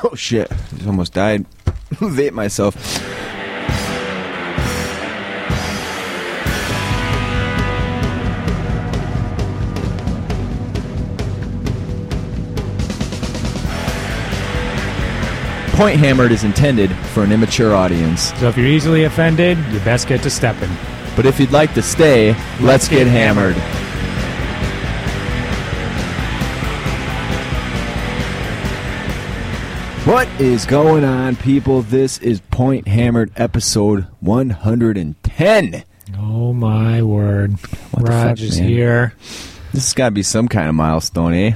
Oh shit! Just almost died. Vape myself. Point Hammered is intended for an immature audience. So if you're easily offended, you best get to stepping. But if you'd like to stay, let's get hammered. What is going on, people? This is Point Hammered episode 110. Oh my word. What Raj is here. This has got to be some kind of milestone, eh?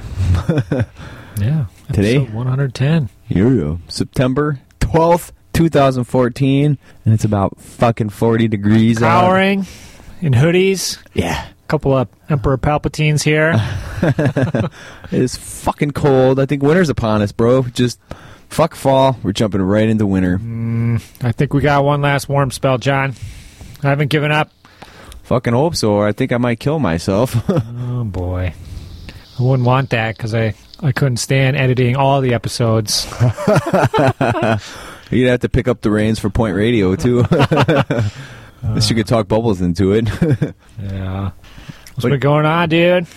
Yeah. Today? 110. Here we go. September 12th, 2014, and it's about fucking 40 degrees out. Cowering in hoodies. Yeah. couple of Emperor Palpatines here. It is fucking cold. I think winter's upon us, bro. Just fuck fall. We're jumping right into winter. Mm, I think we got one last warm spell, John. I haven't given up. Fucking hope so, or I think I might kill myself. Oh boy. I wouldn't want that because I, I couldn't stand editing all the episodes. You'd have to pick up the reins for Point Radio, too. Unless you could talk bubbles into it. Yeah. What's But- been going on, dude?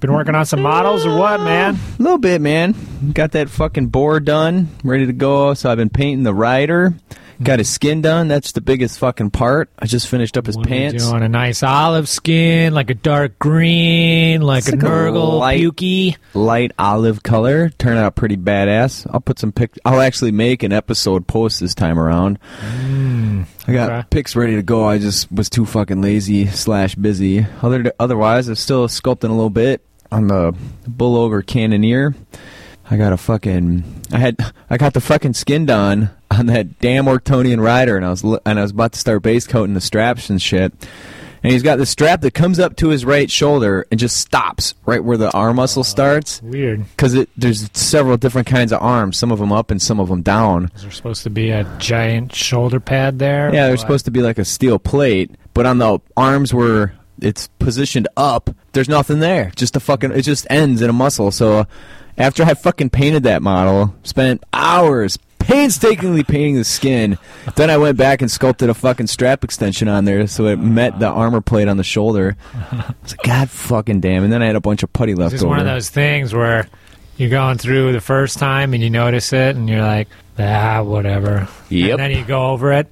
Been working on some models or what, man? A little bit, man. Got that fucking board done, ready to go. So I've been painting the rider. Got his skin done. That's the biggest fucking part. I just finished up his What pants. doing? A nice olive skin, like a dark green, like It's a like Nurgle, light- pukey. Light olive color. Turned out pretty badass. I'll put some pic. I'll actually make an episode post this time around. Mm, I got okay. pics ready to go. I just was too fucking lazy slash busy. Other otherwise, I'm still sculpting a little bit on the bull ogre cannoneer. I got a fucking. I had. I got the fucking skin done on that damn Ortonian rider, and I was and I was about to start base coating the straps and shit. And he's got the strap that comes up to his right shoulder and just stops right where the arm muscle oh, starts. Weird. Because there's several different kinds of arms, some of them up and some of them down. Is there supposed to be a giant shoulder pad there? Yeah, they're What? supposed to be like a steel plate, but on the arms where it's positioned up, there's nothing there. Just a fucking, it just ends in a muscle. So uh, after I fucking painted that model, spent hours painstakingly painting the skin, then I went back and sculpted a fucking strap extension on there so it met the armor plate on the shoulder. I was like, God fucking damn. And then I had a bunch of putty It's left just over. one of those things where you're going through the first time and you notice it and you're like, ah, whatever. Yep. And then you go over it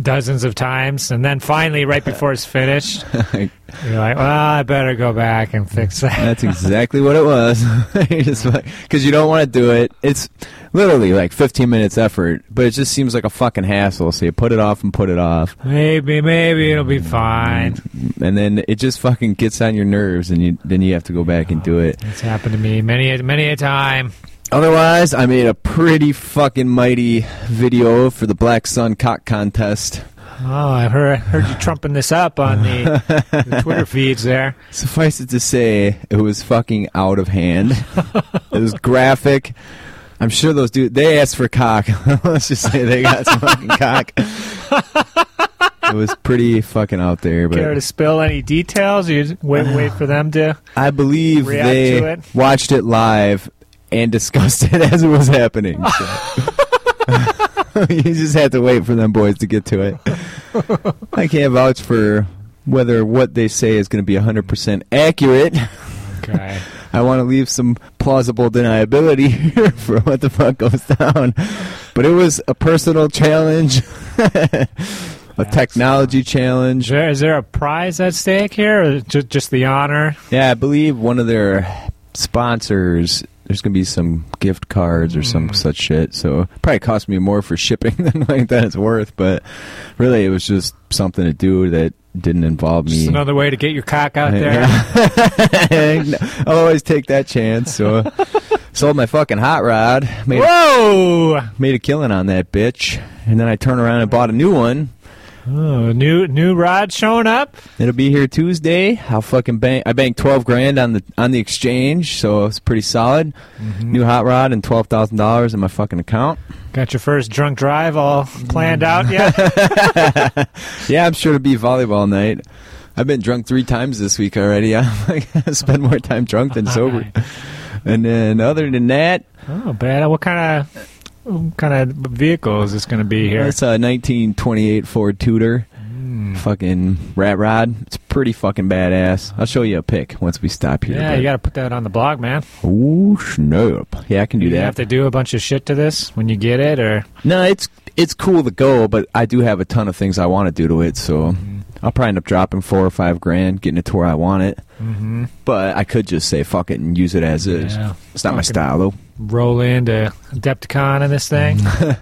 dozens of times and then finally, right before it's finished, you're like, well, I better go back and fix that. That's exactly what it was. Because you don't want to do it. It's literally like 15 minutes effort, but it just seems like a fucking hassle. So you put it off and put it off, Maybe, maybe it'll be fine. and then it just fucking gets on your nerves, and you then you have to go back and do it. It's happened to me many, many a time. Otherwise, I made a pretty fucking mighty video for the Black Sun Cock Contest. Oh, I heard, heard you trumping this up on the, the Twitter feeds there. Suffice it to say, it was fucking out of hand. it was graphic. I'm sure those dudes, they asked for cock. Let's just say they got some fucking cock. it was pretty fucking out there, Care to spill any details? You wait, wait for them to. I believe React to they it? watched it live and discussed it as it was happening. so. you just have to wait for them boys to get to it. I can't vouch for whether what they say is going to be 100% accurate. Okay. I want to leave some plausible deniability here for what the fuck goes down. But it was a personal challenge, a uh, technology Is challenge. there, is there a prize at stake here, or just, just the honor? Yeah, I believe one of their sponsors. There's gonna be some gift cards or some mm. such shit. So probably cost me more for shipping than like that it's worth. But really, it was just something to do that didn't involve Just me. another way to get your cock out there. Yeah. I'll always take that chance. So sold my fucking hot rod. Made Whoa! made a killing on that bitch, and then I turned around and bought a new one. Oh, new new rod showing up. It'll be here Tuesday. I'll fucking bank. I banked twelve grand on the on the exchange, so it's pretty solid. Mm-hmm. New hot rod and twelve thousand dollars in my fucking account. Got your first drunk drive all planned mm. out yet? Yeah, I'm sure it'll be volleyball night. I've been drunk three times this week already. I spend more time drunk than sober. And then other than that, oh, bad. What kind of kind of vehicle is this going to be here? It's a 1928 Ford Tudor. Mm. Fucking rat rod. It's pretty fucking badass. I'll show you a pic once we stop here. Yeah, but- you got to put that on the blog, man. Ooh, snap. Yeah, I can do you that. You have to do a bunch of shit to this when you get it, or No, it's it's cool to go, but I do have a ton of things I want to do to it, so I'll probably end up dropping four or five grand, getting it to where I want it. mm-hmm. But I could just say fuck it and use it as is. yeah, It's not my style though. roll into Adepticon in this thing.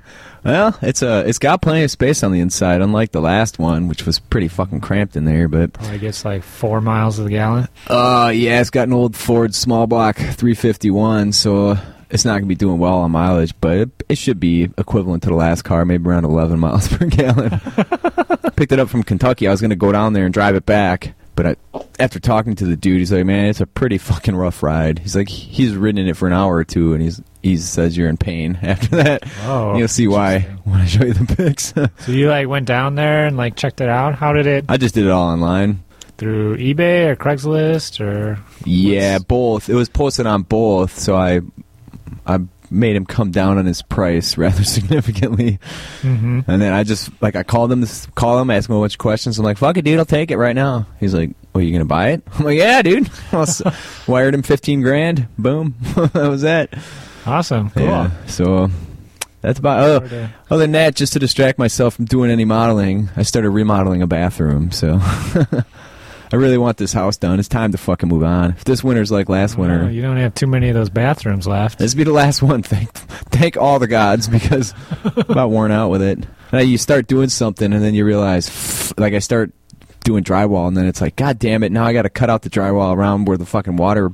Well, it's a it's got plenty of space on the inside, unlike the last one, which was pretty fucking cramped in there. But Probably gets like four miles of the gallon. uh, yeah, it's got an old Ford small block 351, so it's not gonna be doing well on mileage, but it, it should be equivalent to the last car, maybe around 11 miles per gallon. Picked it up from Kentucky. I was gonna go down there and drive it back, but I, after talking to the dude, he's like, "Man, it's a pretty fucking rough ride." He's like, he's ridden in it for an hour or two, and he's he says you're in pain after that. Oh, You'll see why when I show you the pics. So you like went down there and like checked it out. How did it I just did it all online. through eBay or Craigslist or? Yeah, both. It was posted on both, so I I made him come down on his price rather significantly. Mm-hmm. And then I just like I called him this call him, asked him a bunch of questions. I'm like, "Fuck it, dude, I'll take it right now." He's like, "Well, you gonna buy it?" I'm like, "Yeah, dude." Wired him 15 grand. Boom, that was that. Awesome. Cool. Yeah. So that's about. Oh, other than that, just to distract myself from doing any modeling, I started remodeling a bathroom. So I really want this house done. It's time to fucking move on. If this winter's like last winter, you don't have too many of those bathrooms left. this be the last one. Thank, thank all the gods because I'm about worn out with it. Now you start doing something and then you realize, like I start doing drywall and then it's like, God damn it! Now I got to cut out the drywall around where the fucking water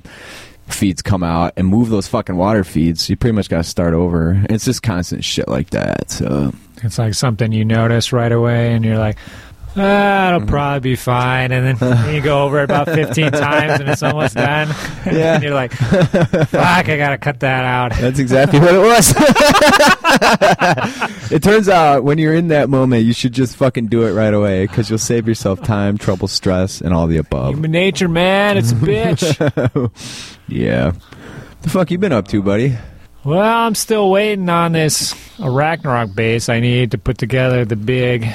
feeds come out and move those fucking water feeds. You pretty much got to start over. It's just constant shit like that. So It's like something you notice right away, and you're like, ah, it'll probably be fine. And then you go over it about 15 times, and it's almost done. Yeah. and you're like, fuck, I gotta cut that out. That's exactly what it was. it turns out when you're in that moment, you should just fucking do it right away because you'll save yourself time, trouble, stress, and all the above. Human nature, man, it's a bitch. yeah. The fuck you been up to, buddy? well, I'm still waiting on this Ragnarok base. I need to put together the big,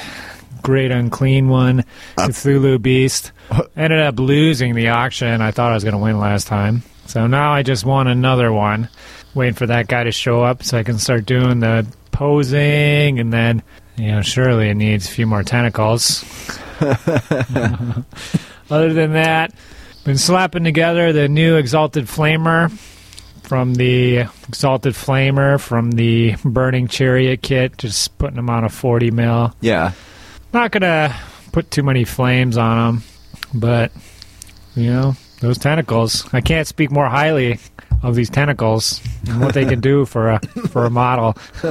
great unclean one, uh, Cthulhu Beast. Uh, Ended up losing the auction. I thought I was going to win last time. So now I just want another one. Waiting for that guy to show up so I can start doing the posing, and then, you know, surely it needs a few more tentacles. Other than that, been slapping together the new Exalted Flamer from the Exalted Flamer from the Burning Chariot kit, just putting them on a 40 mil. Yeah. Not gonna put too many flames on them, but you know those tentacles. I can't speak more highly of these tentacles and what they can do for a for a model.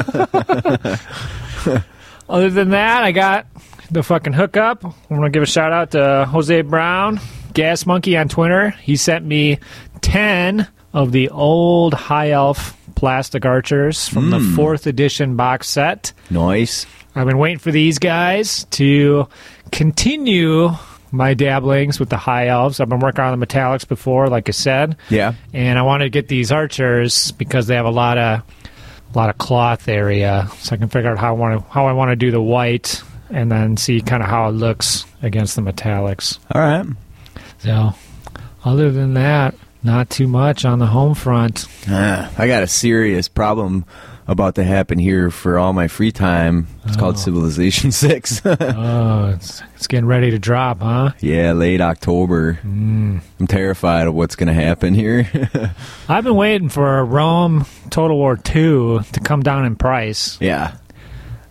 Other than that, I got the fucking hookup. I'm gonna give a shout out to Jose Brown, Gas Monkey on Twitter. He sent me ten of the old High Elf plastic archers from the Mm. fourth edition box set. Nice. I've been waiting for these guys to continue my dabblings with the high elves. I've been working on the metallics before, like I said, Yeah. and I wanted to get these archers because they have a lot of a lot of cloth area, so I can figure out how I want to how I want to do the white, and then see kind of how it looks against the metallics. All right. So, other than that, not too much on the home front. Ah, I got a serious problem about to happen here for all my free time. It's called Oh. Civilization 6. oh, it's it's getting ready to drop, huh? yeah, late October. Mm. I'm terrified of what's going to happen here. I've been waiting for Rome Total War Two to come down in price. yeah.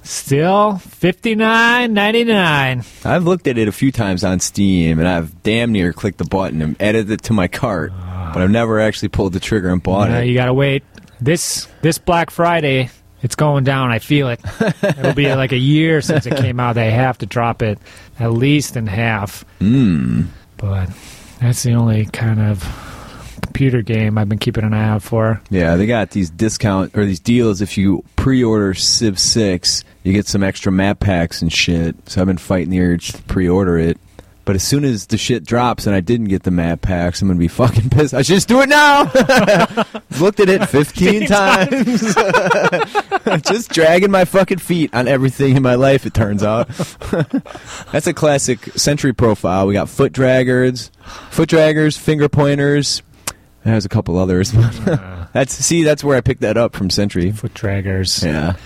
Still fifty nine ninety nine. I've looked at it a few times on Steam, and I've damn near clicked the button and added it to my cart, but I've never actually pulled the trigger and bought it. you gotta wait. This this Black Friday, it's going down. I feel it. It'll be like a year since it came out. They have to drop it at least in half. Mm. But that's the only kind of computer game I've been keeping an eye out for. Yeah, they got these discount or these deals. If you pre-order Civ Six, you get some extra map packs and shit. So I've been fighting the urge to pre-order it. But as soon as the shit drops and I didn't get the map packs, I'm gonna be fucking pissed. I should just do it now. Looked at it 15 times. just dragging my fucking feet on everything in my life. It turns out that's a classic Century profile. We got foot draggers, foot draggers, finger pointers. There's a couple others. that's see, that's where I picked that up from Century. Foot draggers. Yeah,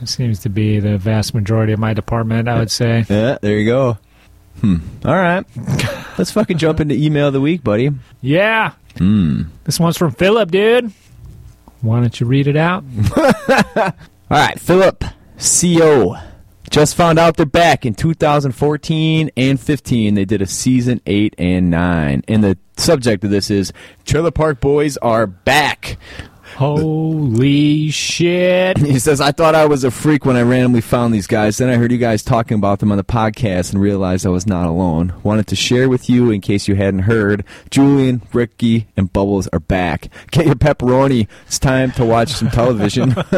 It seems to be the vast majority of my department, I would say. yeah. There you go. Hmm. All right. Let's fucking jump into email of the week, buddy. Yeah. Hmm. This one's from Philip, dude. Why don't you read it out? All right, Philip, CO. Just found out they're back in 2014 and 15. They did a season 8 and 9. And the subject of this is Trailer Park Boys are back. Holy shit. He says, I thought I was a freak when I randomly found these guys. Then I heard you guys talking about them on the podcast and realized I was not alone. Wanted to share with you in case you hadn't heard. Julian, Ricky, and Bubbles are back. Get your pepperoni. It's time to watch some television.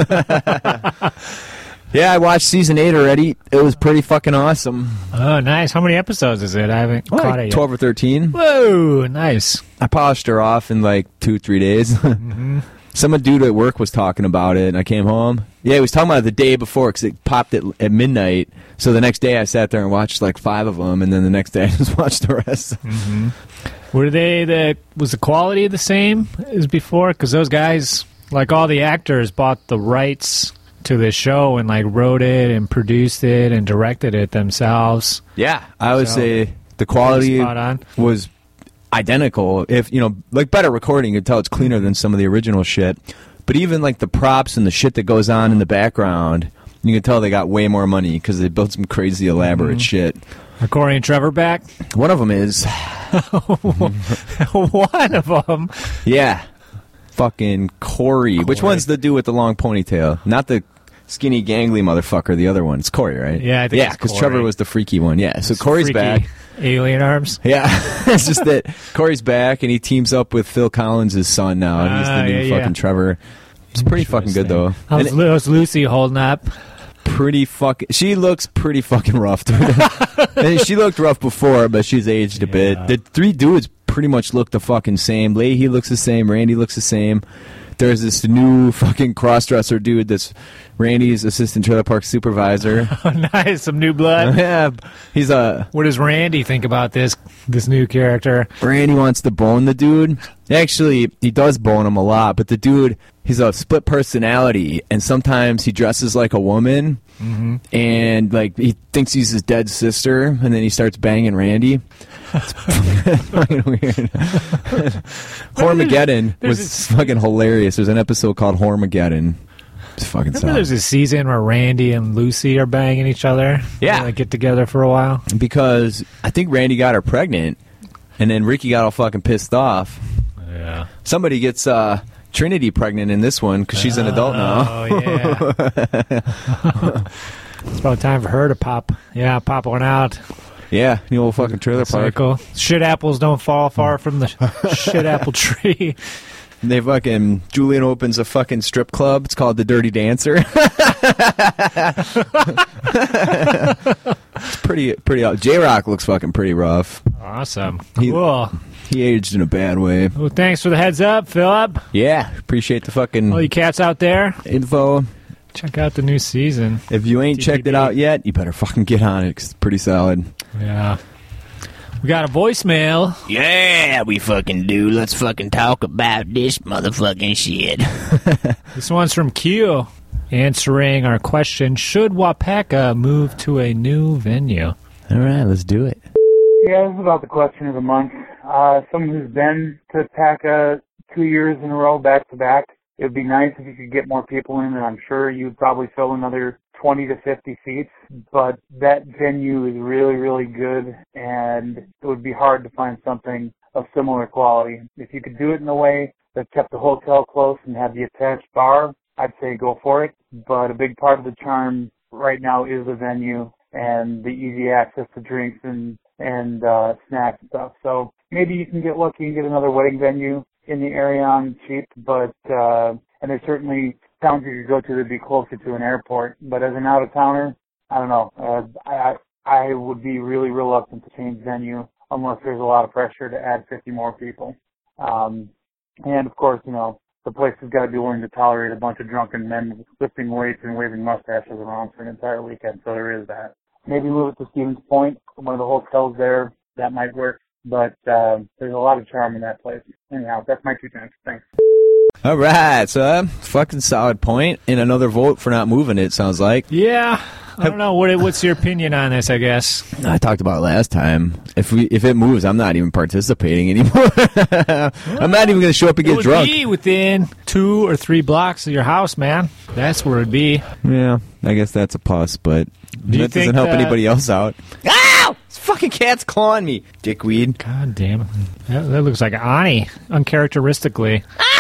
yeah, I watched season 8 already. It was pretty fucking awesome. Oh, nice. How many episodes is it? I haven't caught it yet. 12 or 13. Whoa, nice. I polished her off in like two, three days. Mm-hmm. Some dude at work was talking about it, and I came home. Yeah, he was talking about it the day before because it popped at, at midnight. So the next day I sat there and watched like five of them, and then the next day I just watched the rest. Mm-hmm. Were they the was the quality the same as before? Because those guys, like all the actors, bought the rights to the show and like wrote it and produced it and directed it themselves. Yeah, I would So, say the quality was identical. If you know, like better recording, you could tell it's cleaner than some of the original shit. But even like the props and the shit that goes on in the background, you can tell they got way more money because they built some crazy elaborate mm-hmm. shit. Are Corey and Trevor back? One of them is, One of them. yeah, fucking Corey. Which one's the dude with the long ponytail? Not the skinny gangly motherfucker. The other one. It's Corey, right? Yeah, I think yeah, because Trevor was the freaky one. Yeah, so Corey's back. Alien arms. Yeah, it's just that Corey's back and he teams up with Phil Collins' son now. and he's the Ah, new yeah, yeah. fucking Trevor. It's pretty fucking good though. How's, how's Lucy holding up? pretty fucking. She looks pretty fucking rough. She looked rough before, but she's aged a bit. The three dudes pretty much look the fucking same. Lahey looks the same. Randy looks the same. There's this new fucking crossdresser dude that's Randy's assistant trailer park supervisor. Oh, nice, some new blood. yeah, he's a What does Randy think about this this new character? Randy wants to bone the dude. Actually, he does bone him a lot, but the dude, he's a split personality, and sometimes he dresses like a woman, mm-hmm. and like he thinks he's his dead sister, and then he starts banging Randy. It's fucking weird. Hormageddon was fucking hilarious. There's an episode called Hormageddon. It's fucking Remember solid. there's a season where Randy and Lucy are banging each other? Yeah. They, like, get together for a while. because I think Randy got her pregnant, and then Ricky got all fucking pissed off. Yeah. Somebody gets uh, Trinity pregnant in this one because she's an adult now. Oh yeah. it's about time for her to pop. Yeah, pop one out. Yeah, the old fucking trailer park. Cycle. Shit apples don't fall far from the shit apple tree. They fucking Julian opens a fucking strip club. It's called the Dirty Dancer. it's pretty pretty. Uh, J-Roc looks fucking pretty rough. Awesome. He- Cool. He aged in a bad way. Well, thanks for the heads up, Philip. Yeah, appreciate the fucking All you cats out there, info. check out the new season. If you ain't checked it out yet, you better fucking get on it. it's pretty solid. Yeah. We got a voicemail. Yeah, we fucking do. Let's fucking talk about this motherfucking shit. This one's from Q, answering our question: Should Wapaka move to a new venue? All right, let's do it. Yeah, this is about the question of the month. Uh, someone who's been to PACA two years in a row, back to back. It would be nice if you could get more people in, and I'm sure you'd probably fill another 20 to 50 seats. But that venue is really, really good, and it would be hard to find something of similar quality. If you could do it in a way that kept the hotel close and had the attached bar, I'd say go for it. But a big part of the charm right now is the venue and the easy access to drinks and and uh, snacks and stuff. So maybe you can get lucky and get another wedding venue in the area on cheap, but uh, and there's certainly towns you could go to that'd be closer to an airport. But as an out of towner, I don't know. Uh, I I would be really reluctant to change venue unless there's a lot of pressure to add 50 more people. Um, and of course, you know, the place has got to be willing to tolerate a bunch of drunken men lifting weights and waving mustaches around for an entire weekend. So there is that. Maybe move it to Stevens Point, one of the hotels there. That might work. But uh, there's a lot of charm in that place. Anyhow, that's my two cents. Thanks. All right, so uh, fucking solid point. point, and another vote for not moving it. Sounds like Yeah. I don't know. What, what's your opinion on this, I guess? I talked about it last time. If we if it moves, I'm not even participating anymore. I'm not even going to show up and It get would drunk. be within two or three blocks of your house, man. That's where it'd be. Yeah, I guess that's a plus, but you that doesn't help that- anybody else out. Ow! This fucking cat's clawing me, dickweed. God damn it. That, that looks like Ani, uncharacteristically. Alex,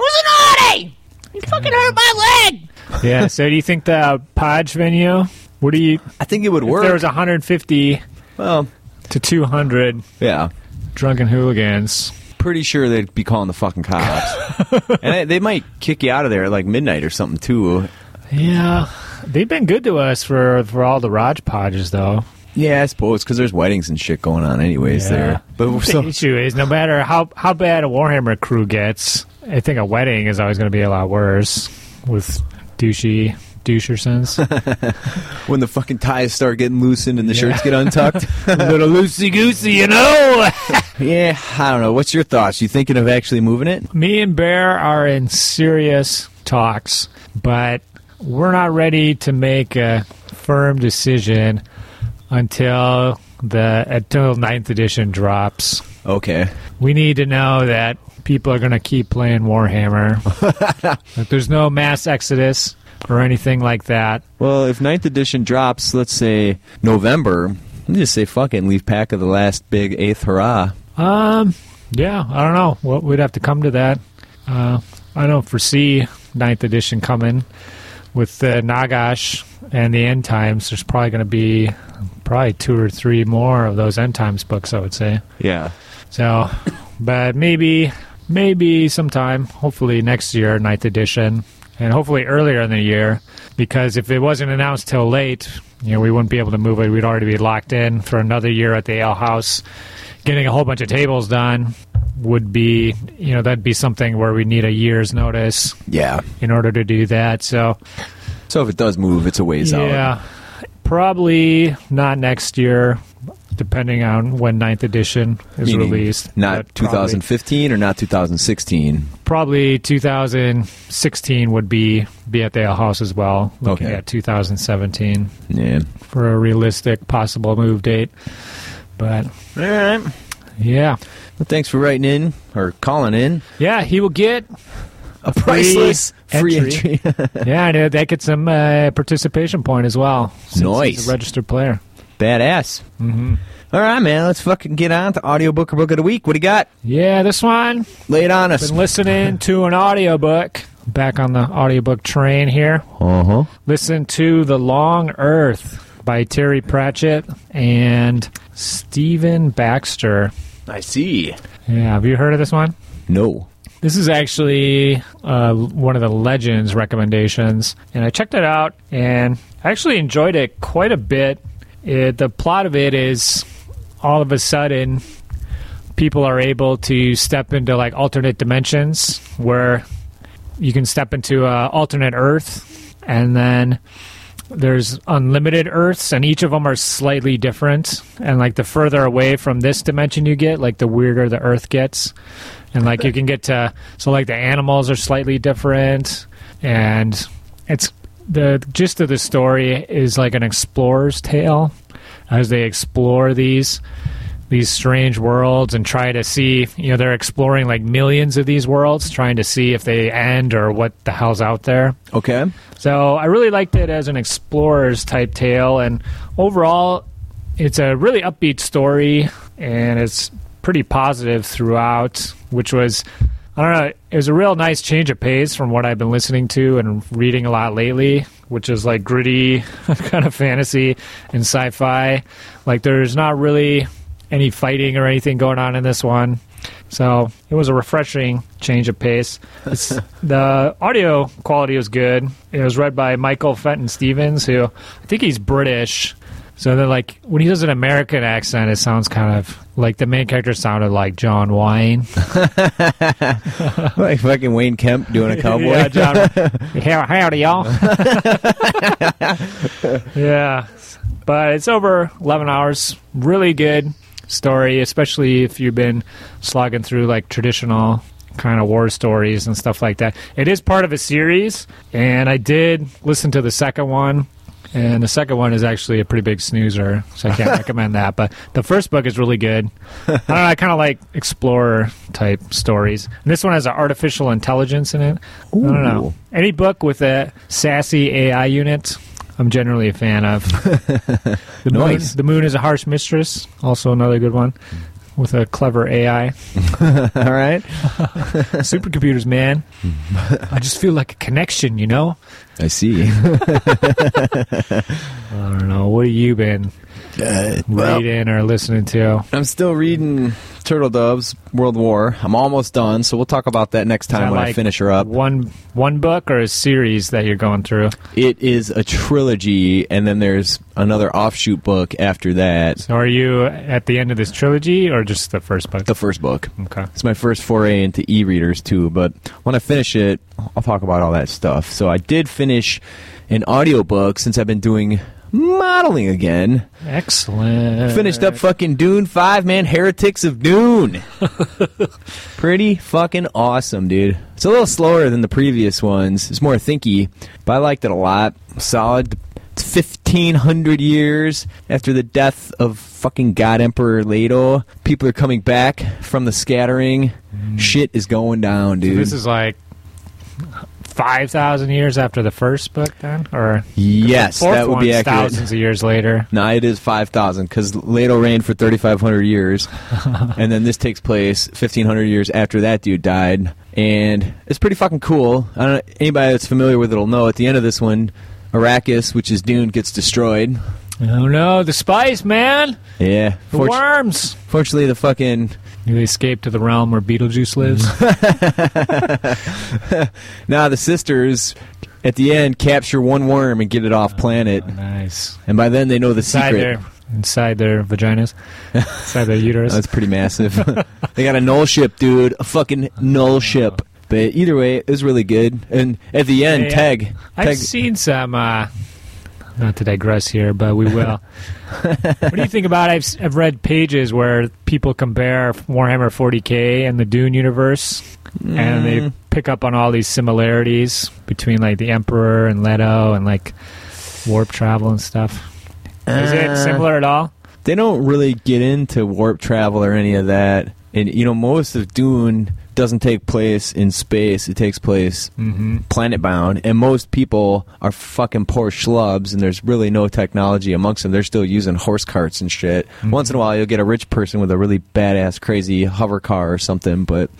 who's an Audi? You fucking hurt my leg. Yeah, so do you think the Podge venue, what do you, I think it would if work. there was 150 well, to 200 yeah. drunken hooligans, Pretty sure they'd be calling the fucking cops, and they- they might kick you out of there at like midnight or something too. yeah, they've been good to us for, for all the Raj Podges, though. Yeah, I suppose because there's weddings and shit going on anyways Yeah. there. But we're The so issue is, no matter how, how bad a Warhammer crew gets, I think a wedding is always going to be a lot worse with douchey douchersons. when the fucking ties start getting loosened and the shirts get untucked. a little loosey goosey, you know. yeah, I don't know. What's your thoughts? You thinking of actually moving it? Me and Bear are in serious talks, but we're not ready to make a firm decision until the until ninth edition drops. Okay. We need to know that people are going to keep playing Warhammer. that there's no mass exodus or anything like that. Well, if ninth edition drops, let's say November, let me just say fuck it and leave pack of the last big eighth hurrah. Um, yeah, I don't know. Well, we'd have to come to that. Uh, I don't foresee ninth edition coming with the Nagash and the End Times. There's probably going to be probably two or three more of those End Times books. I would say. Yeah. So, but maybe, maybe sometime, hopefully next year, ninth edition, and hopefully earlier in the year, because if it wasn't announced till late, you know, we wouldn't be able to move it. We'd already be locked in for another year at the Ale House. Getting a whole bunch of tables done would be, you know, that'd be something where we need a year's notice Yeah. in order to do that. So, So if it does move, it's a ways out. yeah, probably not next year, depending on when ninth edition is Meaning released. Not but probably- 2015 or not 2016. probably 2016 would be be at the Ale House as well. Looking Okay. at 2017 Yeah. for a realistic possible move date. But All right. yeah, Well, thanks for writing in or calling in. yeah, he will get A priceless free entry. entry. yeah, that gets some uh, participation point as well. since Nice. he's a registered player. Badass. hmm All right, man. Let's fucking get on to audiobook or book of the week. What do you got? Yeah, this one Lay it on us. been listening to an audiobook. Back on the audiobook train here. Uh huh. Listen to The Long Earth by Terry Pratchett and Stephen Baxter. I see. Yeah, have you heard of this one? No. This is actually uh, one of the Legends recommendations, and I checked it out and I actually enjoyed it quite a bit. It, the plot of it is all of a sudden people are able to step into like alternate dimensions where you can step into a alternate Earth, and then there's unlimited Earths, and each of them are slightly different. And like the further away from this dimension you get, like the weirder the Earth gets. And like you can get to so like the animals are slightly different, and it's the gist of the story is like an explorer's tale as they explore these these strange worlds and try to see you know they're exploring like millions of these worlds trying to see if they end or what the hell's out there Okay. so I really liked it as an explorer's type tale, and overall, it's a really upbeat story, and it's pretty positive throughout. Which was, I don't know, it was a real nice change of pace from what I've been listening to and reading a lot lately, which is like gritty kind of fantasy and sci-fi. Like there's not really any fighting or anything going on in this one. So it was a refreshing change of pace. It's, the audio quality was good. It was read by Michael Fenton Stevens, who I think he's British. So then, like when he does an American accent, it sounds kind of like the main character sounded like John Wayne. like fucking Wayne Kemp doing a cowboy. yeah, John. How- Howdy, y'all. yeah, but it's over 11 hours. Really good story, especially if you've been slogging through like traditional kind of war stories and stuff like that. It is part of a series, and I did listen to the second one. And the second one is actually a pretty big snoozer, so I can't recommend that. But the first book is really good. I don't know, I kind of like explorer type stories. And this one has an artificial intelligence in it. I don't know. Any book with a sassy AI unit, I'm generally a fan of. the, Nice. moon, the Moon is a Harsh Mistress, also another good one with a clever AI. All right. Supercomputers, man. I just feel like a connection, you know? I see. I don't know. What have you been Uh, well, reading or listening to? I'm still reading Turtledove's World War. I'm almost done, so we'll talk about that next time that when I finish her up. One one book or a series that you're going through? It is a trilogy, and then there's another offshoot book after that. So are you at the end of this trilogy or just the first book? The first book. okay. It's my first foray into e-readers too, but when I finish it, I'll talk about all that stuff. So I did finish an audiobook since I've been doing modeling again. Excellent. Finished up fucking Dune 5, man. Heretics of Dune. Pretty fucking awesome, dude. It's a little slower than the previous ones. It's more thinky, but I liked it a lot. Solid. It's 1500 years after the death of fucking God Emperor Leto. People are coming back from the scattering. Mm. Shit is going down, So dude. this is like five thousand years after the first book, then, or yes, that would be accurate. thousands of years later. No, it is 5,000 because Leto reigned for 3,500 years. and then this takes place 1,500 years after that dude died. And it's pretty fucking cool. I don't know, anybody that's familiar with it will know at the end of this one, Arrakis, which is Dune, gets destroyed. Oh no, the spice, man, Yeah. the Fortu- worms. fortunately, the fucking. You escape to the realm where Beetlejuice lives. Now, the sisters at the end capture one worm and get it off planet. nice. And by then, they know the Inside secret. their inside their vaginas, inside their uterus. That's pretty massive. they got a null ship, dude. A fucking null ship. But either way, it was really good. And at the end, Hey, Teg. I've Teg seen some. Uh, not to digress here, but we will. what do you think about? I've I've read pages where people compare Warhammer 40k and the Dune universe, and they Mm. pick up on all these similarities between like the Emperor and Leto and like warp travel and stuff. Is it Uh, similar at all? They don't really get into warp travel or any of that. And, you know, most of Dune doesn't take place in space. It takes place Mm-hmm. planet bound. And most people are fucking poor schlubs, and there's really no technology amongst them. They're still using horse carts and shit. Once in a while, you'll get a rich person with a really badass, crazy hover car or something, but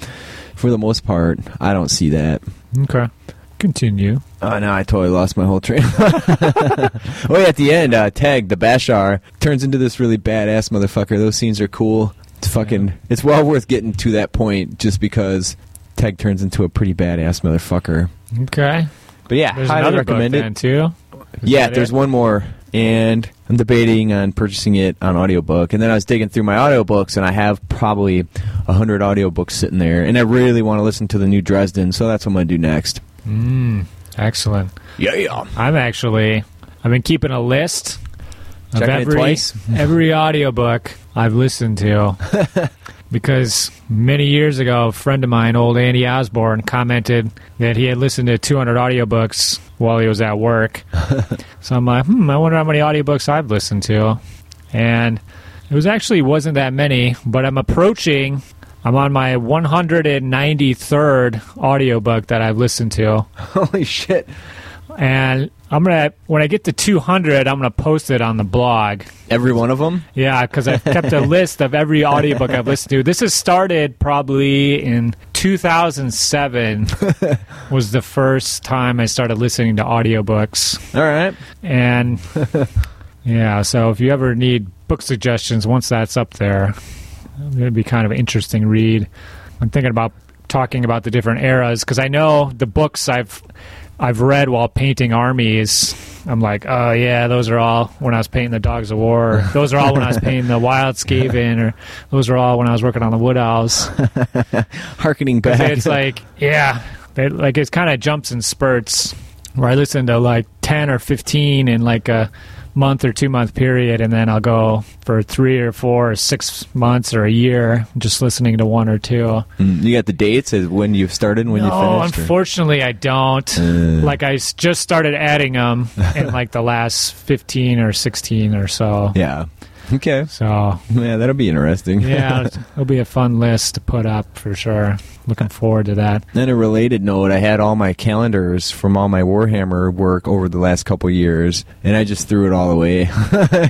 for the most part, I don't see that. Okay. Continue. Oh, no, I totally lost my whole train. oh, yeah, at the end, uh, Teg, the Bashar, turns into this really badass motherfucker. Those scenes are cool. It's fucking, it's well worth getting to that point just because Teg turns into a pretty badass motherfucker. Okay. But yeah, There's highly another recommend book it. then too. Is Yeah, there's it? one more, and I'm debating on purchasing it on audiobook. And then I was digging through my audiobooks, and I have probably a hundred audiobooks sitting there, and I really want to listen to the new Dresden, so that's what I'm gonna do next. Mm, excellent. Yeah, yeah. I'm actually I've been keeping a list of Checking it every twice? every audiobook I've listened to because many years ago a friend of mine, old Andy Osborne, commented that he had listened to 200 audiobooks while he was at work. so I'm like, hmm, I wonder how many audiobooks I've listened to. And it was actually wasn't that many, but I'm approaching I'm on my 193rd audiobook that I've listened to. Holy shit! and I'm gonna when I get to 200, I'm gonna post it on the blog. Every one of them. Yeah, because I've kept a list of every audiobook I've listened to. This has started probably in 2007 was the first time I started listening to audiobooks, All right. and yeah. So if you ever need book suggestions, once that's up there, it'd be kind of an interesting read. I'm thinking about talking about the different eras because I know the books I've I've read while painting armies. I'm like, oh yeah, those are all when I was painting the Dogs of War. Those are all when I was painting the Wild Skaven, or those are all when I was working on the Wood House. Harkening back. It's like, yeah, like it kind of jumps and spurts where I listen to like ten or fifteen in like a month or two month period, and then I'll go for three or four or six months or a year just listening to one or two. Mm, you got the dates as when you started and when no, you finished. or- unfortunately, I don't. Uh. like I just started adding them in like the last fifteen or sixteen or so. Yeah. Okay. So Yeah, that'll be interesting. yeah, it'll be a fun list to put up for sure. Looking forward to that. Then a related note, I had all my calendars from all my Warhammer work over the last couple years, and I just threw it all away. I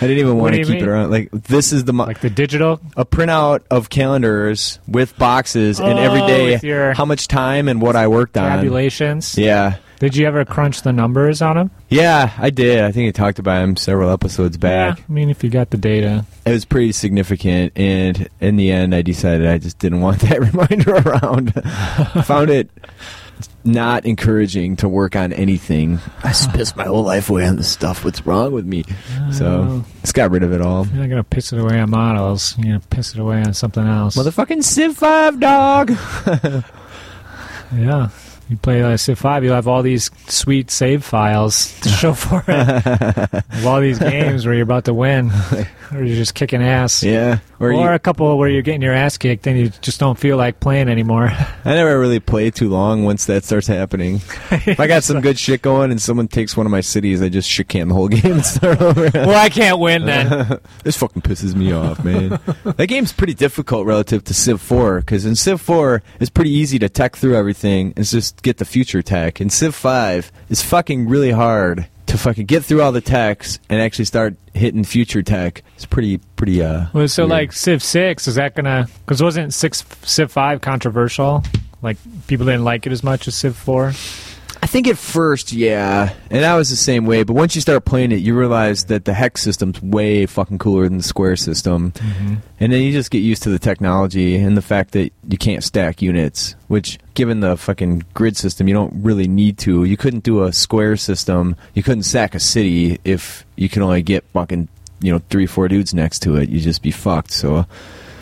didn't even want to keep it around. Like this is the mo- Like the digital. a printout of calendars with boxes and Oh, every day how much time and what I worked on. tabulations. Yeah. Did you ever crunch the numbers on them? Yeah, I did. I think I talked about him several episodes back. Yeah, I mean, if you got the data. It was pretty significant, and in the end, I decided I just didn't want that reminder around. Found it not encouraging to work on anything. I spent my whole life away on this stuff. What's wrong with me? So oh. just got rid of it all. You're not gonna piss it away on models. You're gonna piss it away on something else. Motherfucking Civ Five dog. yeah. You play uh, Civ 5, you'll have all these sweet save files to show for it. of all these games where you're about to win, or you're just kicking ass. yeah, Or, or, you, a couple where you're getting your ass kicked and you just don't feel like playing anymore. I never really play too long once that starts happening. If I got some good shit going and someone takes one of my cities, I just shit can the whole game and start over. well, I can't win then. this fucking pisses me off, man. that game's pretty difficult relative to Civ 4 because in Civ 4 it's pretty easy to tech through everything and just get the future tech. In Civ 5 it's fucking really hard to fucking get through all the techs and actually start hitting future tech. It's pretty pretty uh. Well, so weird. like Civ 6, is that gonna. Because wasn't six, Civ 5 controversial? Like, people didn't like it as much as Civ 4? I think at first, yeah, and I was the same way. But once you start playing it, you realize that the hex system's way fucking cooler than the square system, and then you just get used to the technology and the fact that you can't stack units. Which, given the fucking grid system, you don't really need to. You couldn't do a square system. You couldn't sack a city if you can only get fucking you know three, four dudes next to it. You'd just be fucked. So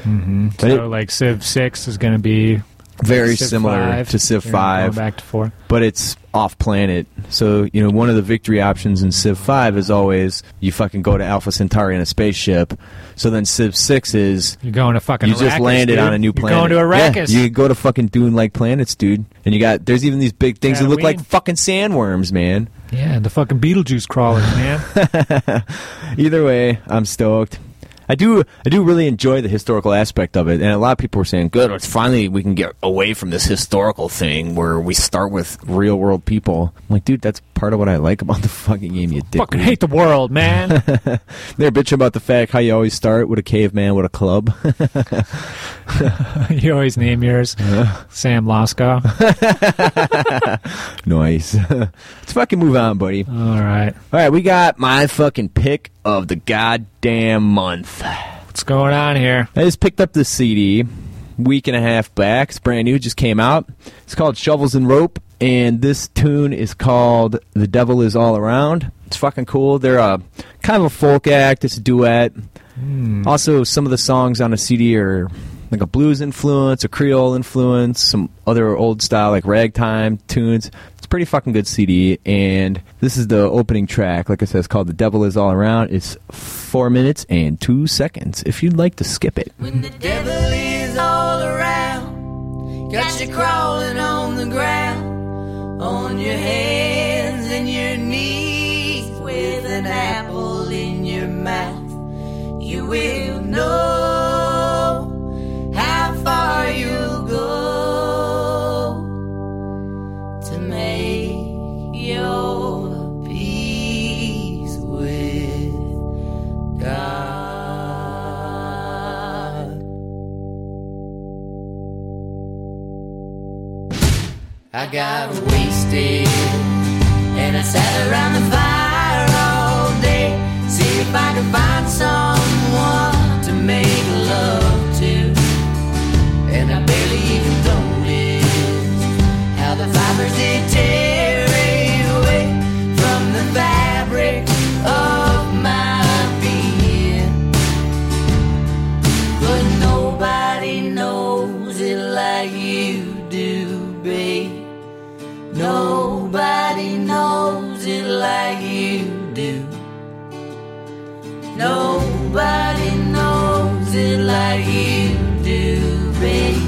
Mm-hmm. So, it- like, Civ 6 is gonna be. Very Civ similar 5. to Civ You're gonna go Five. back to 4. but it's off planet. So, you know, one of the victory options in Civ 5 is always you fucking go to Alpha Centauri in a spaceship. So then Civ 6 is You're going to fucking you just Arrakis, landed dude. on a new planet. You're going to Arrakis. Yeah, you go to fucking Dune like planets, dude. And you got there's even these big things that look like fucking sandworms, man. Yeah, the fucking Beetlejuice crawlers, man. Either way, I'm stoked. I do I do really enjoy the historical aspect of it, and a lot of people were saying, "Good, it's finally we can get away from this historical thing where we start with real world people." I'm like, dude, that's part of what I like about the fucking game. You dick. fucking hate the world, man. They're bitching about the fact how you always start with a caveman with a club. you always name yours Sam Losco. nice. Let's fucking move on, buddy. All right. All right, we got my fucking pick of the goddamn month. What's going on here? I just picked up this CD week and a half back. It's brand new, just came out. It's called Shovels and Rope, and this tune is called The Devil Is All Around. It's fucking cool. They're a kind of a folk act. It's a duet. Hmm. Also, some of the songs on the CD are like a blues influence, a Creole influence, some other old style like ragtime tunes. Pretty fucking good CD, and this is the opening track. Like I said, it's called "The Devil Is All Around." It's four minutes and two seconds. If you'd like to skip it. When the devil is all around, got you crawling on the ground, on your hands and your knees, with an apple in your mouth, you will know I got wasted and I sat around the fire all day. See if I could find someone to make love to. And I barely even noticed how the fibers they Nobody knows it like you do, babe.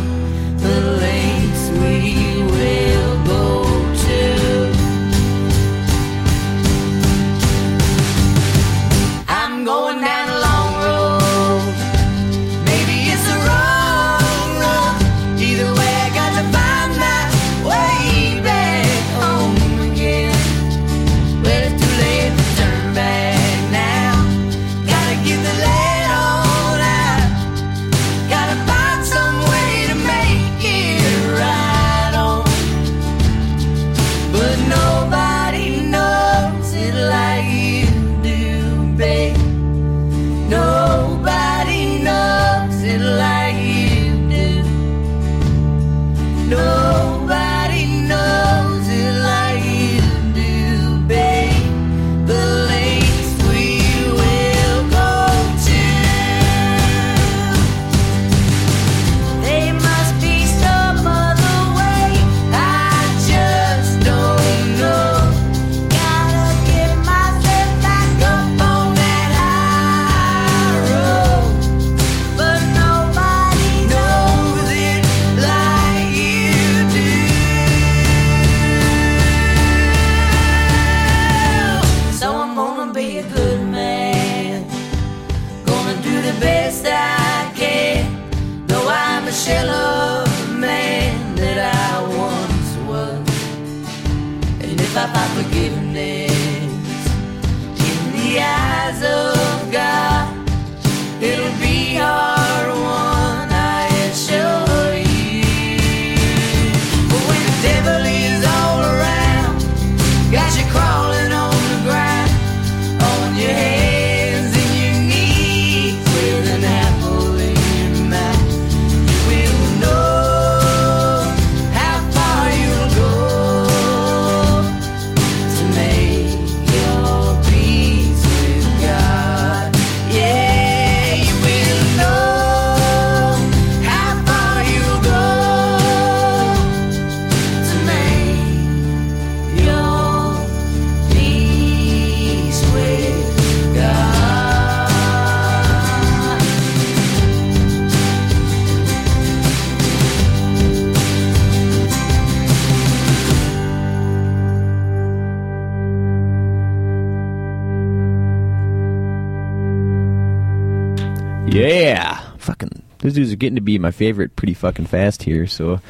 Fucking. Those dudes are getting to be my favorite pretty fucking fast here. So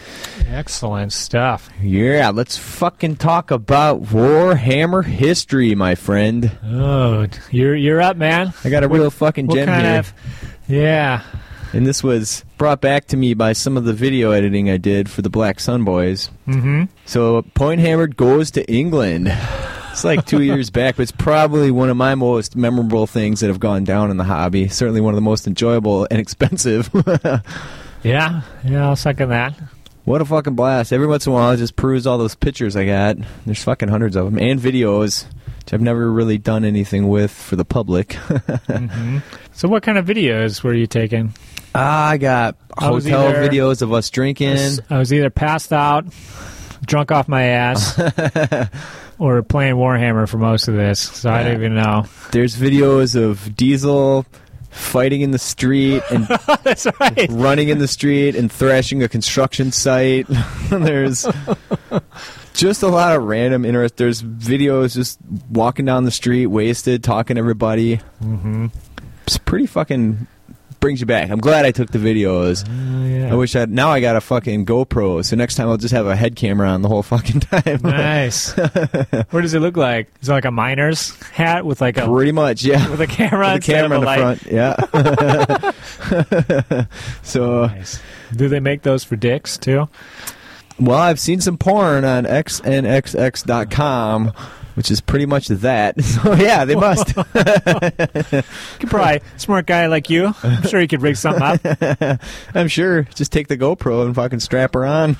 Excellent stuff. yeah, let's fucking talk about Warhammer history, my friend. Oh, you're you're up, man. I got a real fucking What gem kind here. of? Yeah. And this was brought back to me by some of the video editing I did for the Black Sun Boys. Mm-hmm. So Point Hammered goes to England. It's like two years back, but it's probably one of my most memorable things that have gone down in the hobby. Certainly one of the most enjoyable and expensive. Yeah. Yeah. I'll second that. what a fucking blast. Every once in a while I just peruse all those pictures I got. There's fucking hundreds of them. And videos, which I've never really done anything with for the public. hmm So, what kind of videos were you taking? Ah, I got I was hotel either- videos of us drinking. I was either passed out, drunk off my ass, or playing Warhammer for most of this. So I don't even know. There's videos of Diesel fighting in the street and That's right. running in the street and thrashing a construction site. There's just a lot of random interest. There's videos just walking down the street, wasted, talking to everybody. Mm-hmm. It's pretty fucking brings you back. I'm glad I took the videos. Oh, yeah. I wish I now I got a fucking GoPro, so next time I'll just have a head camera on the whole fucking time. nice. what does it look like? Is it like a miner's hat with like a Pretty much, yeah. with a camera? With the camera in the front, yeah. so, Nice. Do they make those for dicks too? well, I've seen some porn on xnxx.com, which is pretty much that. So, yeah, they must. Could probably smart guy like you. I'm sure you could rig something up. I'm sure. Just take the GoPro and fucking strap her on.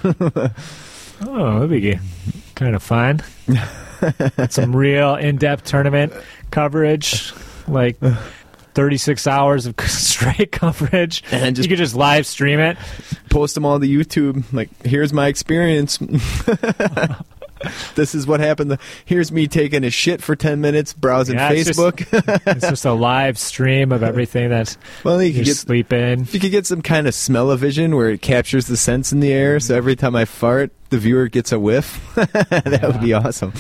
Oh, that'd be kind of fun. Some real in-depth tournament coverage, like 36 hours of straight coverage. And just- you could just live stream it. Post them all to YouTube. Like, here's my experience. this is what happened. Here's me taking a shit for 10 minutes, browsing Yeah, it's just- Facebook. It's just a live stream of everything that well, you could get sleep in. if you could get some kind of smell-o-vision where it captures the scents in the air, so every time I fart, the viewer gets a whiff. that would be awesome.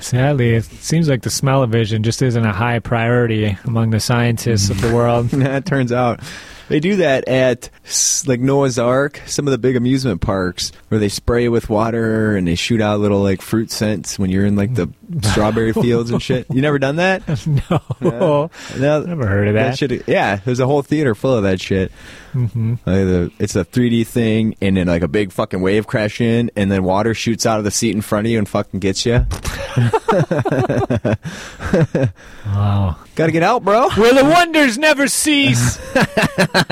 Sadly, it seems like the smell-o-vision just isn't a high priority among the scientists of the mm. world. it turns out they do that at like Noah's Ark, some of the big amusement parks, where they spray with water and they shoot out little like fruit scents when you're in like the strawberry fields and shit. You never done that? no, No, never heard of that. shit. Yeah, there's a whole theater full of that shit. hmm Like the, it's a 3D thing, and then like a big fucking wave crash in, and then water shoots out of the seat in front of you and fucking gets you. Wow. Got to get out, bro. Where the wonders never cease.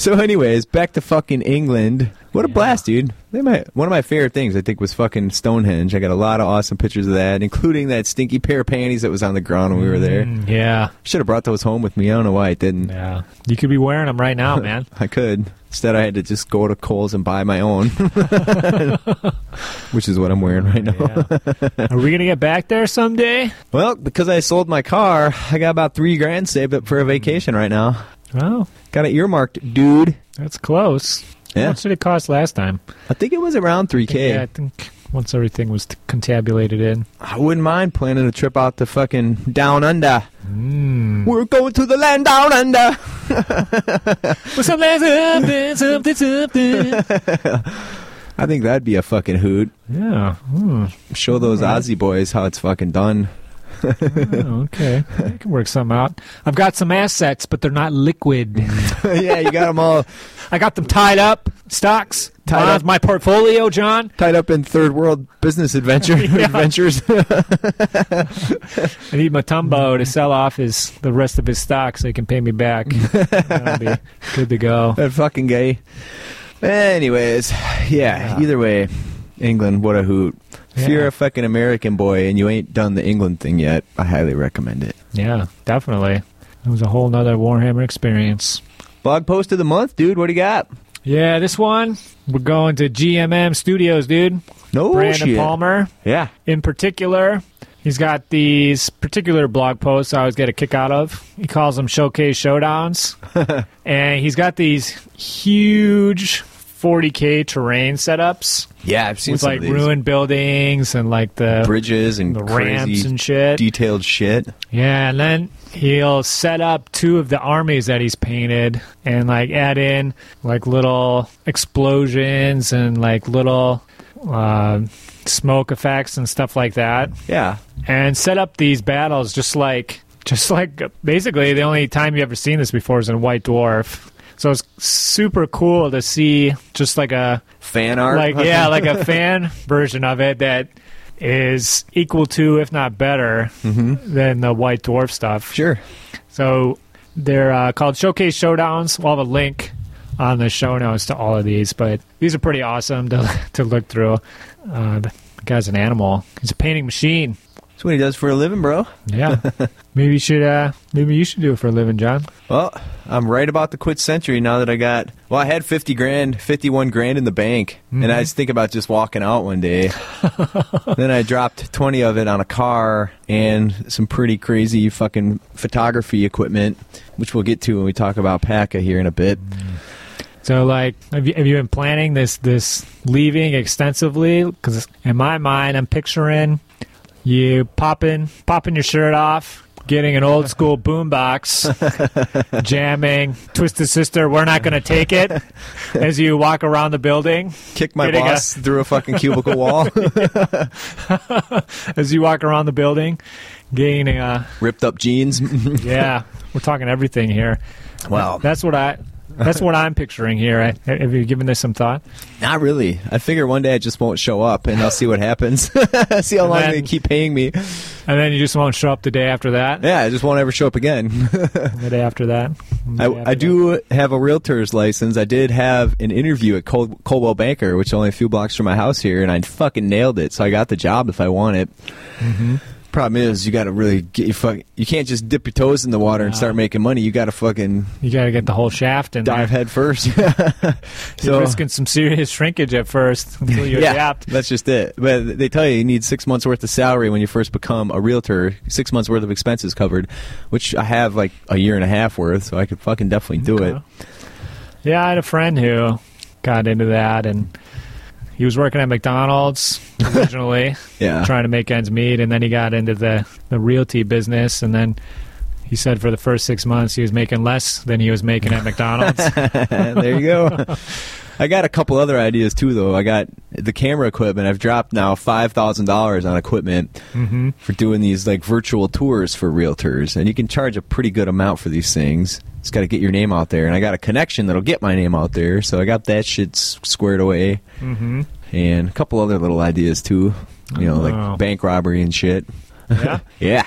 So, anyways, back to fucking England. What a Yeah. blast, dude! They might, one of my favorite things, I think, was fucking Stonehenge. I got a lot of awesome pictures of that, including that stinky pair of panties that was on the ground when we were there. Mm, yeah, Should have brought those home with me. I don't know why I didn't. yeah. You could be wearing them right now, man. I could. Instead, I had to just go to Kohl's and buy my own, which is what I'm wearing right now. Yeah. Are we gonna get back there someday? Well, because I sold my car, I got about three grand saved up for a vacation right now. Oh, Got it earmarked, dude. that's close. How Yeah. much did it cost last time? I think it was around 3K. Yeah, I think once everything was t- contabulated in. I wouldn't mind planning a trip out to fucking down under. Mm. We're going to the land down under. something, something, something. I think that'd be a fucking hoot. Yeah. Hmm. Show those Alright. Aussie boys how it's fucking done. Oh, okay. I can work something out. I've got some assets, but they're not liquid. yeah, you got them all I got them tied up, stocks, Tied tied up. My portfolio, John. tied up in third world business adventure adventures. I need Matumbo to sell off his the rest of his stock so he can pay me back. That'll be good to go. that fucking gay. Anyways, yeah, Yeah. either way, England, what a hoot. If Yeah. you're a fucking American boy and you ain't done the England thing yet, I highly recommend it. Yeah, definitely. It was a whole nother Warhammer experience. Blog post of the month, dude. What do you got? Yeah, this one we're going to GMM Studios, dude. No Brandon shit. Palmer, Yeah. in particular, he's got these particular blog posts I always get a kick out of. He calls them showcase showdowns, and he's got these huge 40k terrain setups Yeah, I've seen with some like of these. ruined buildings and like the bridges and the ramps crazy and shit. detailed shit. Yeah, and then he'll set up two of the armies that he's painted and like add in like little explosions and like little uh, smoke effects and stuff like that Yeah. and set up these battles just like just like basically the only time you ever seen this before is in White Dwarf. So it's super cool to see just like a Fan art. like yeah, like a fan version of it that is equal to, if not better, than the White Dwarf stuff. Sure. So they're uh, called Showcase Showdowns. We'll have a link on the show notes to all of these, but these are pretty awesome to to look through. Uh, the guy's an animal. He's a painting machine. That's what he does for a living, bro. Yeah, maybe you should. Uh, maybe you should do it for a living, John. Well, I'm right about to quit Century now that I got. Well, I had 50 grand, 51 grand in the bank, and I was thinking about just walking out one day. then I dropped 20 of it on a car and some pretty crazy fucking photography equipment, which we'll get to when we talk about PACA here in a bit. So, like, have you, have you been planning this this leaving extensively? Because in my mind, I'm picturing you popping popping your shirt off, getting an old school boombox, jamming "Twisted Sister." We're not going to take it as you walk around the building. Kick my Getting a- boss through a fucking cubicle wall, As you walk around the building, gaining a ripped up jeans. yeah. We're talking everything here. wow. That's what I. That's what I'm picturing here. I- Have you given this some thought? Not really. I figure one day I just won't show up and I'll see what happens. see how And long then- they keep paying me. And then you just won't show up the day after that. Yeah, I just won't ever show up again. The day after that. Day I, after I do have a realtor's license. I did have an interview at Col- Coldwell Banker, which is only a few blocks from my house here, and I fucking nailed it. So I got the job if I want it. Mm-hmm. Problem is, you got to really get your fuck. You can't just dip your toes in the water and No. start making money. You got to fucking You got to get the whole shaft in dive there. head first. You're so risking some serious shrinkage at first until you yeah, adapt. that's just it. But they tell you you need six months worth of salary when you first become a realtor. Six months worth of expenses covered, which I have like a year and a half worth, so I could fucking definitely do it. Okay. Yeah, I had a friend who got into that, and he was working at McDonald's originally, Yeah. trying to make ends meet, and then he got into the the realty business, and then. He said for the first six months he was making less than he was making at McDonald's. there you go. I got a couple other ideas too, though. I got the camera equipment. I've dropped now five thousand dollars on equipment hmm for doing these like virtual tours for realtors, and you can charge a pretty good amount for these things. Just got to get your name out there, and I got a connection that'll get my name out there, so I got that shit squared away, hmm and a couple other little ideas too. You know, Oh. like bank robbery and shit. Yeah. Yeah.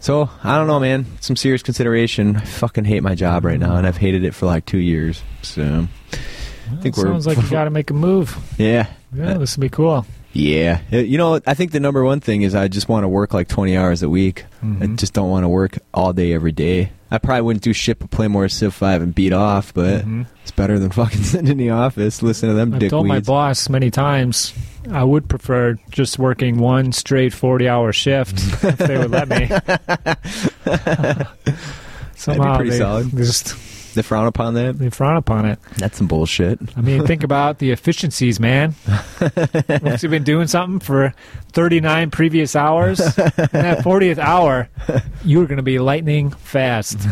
So I don't know, man. Some serious consideration. I fucking hate my job right now, and I've hated it for like two years. So I think we're Sounds like you got to make a move. yeah, Yeah, this would be cool. Yeah. Uh, You know, I think the number one thing is I just want to work like twenty hours a week. I Mhm. just don't want to work all day every day. I probably wouldn't do shit but play more Civ Five and beat off, but Mhm. it's better than fucking sitting in the office listening to them I've told my boss many times I would prefer just working one straight 40 hour shift if they would let me. Somehow pretty they solid. just They frown upon that. they frown upon it. That's some bullshit. I mean, think about the efficiencies, man. Once you've been doing something for 39 previous hours, in that 40th hour, you're going to be lightning fast.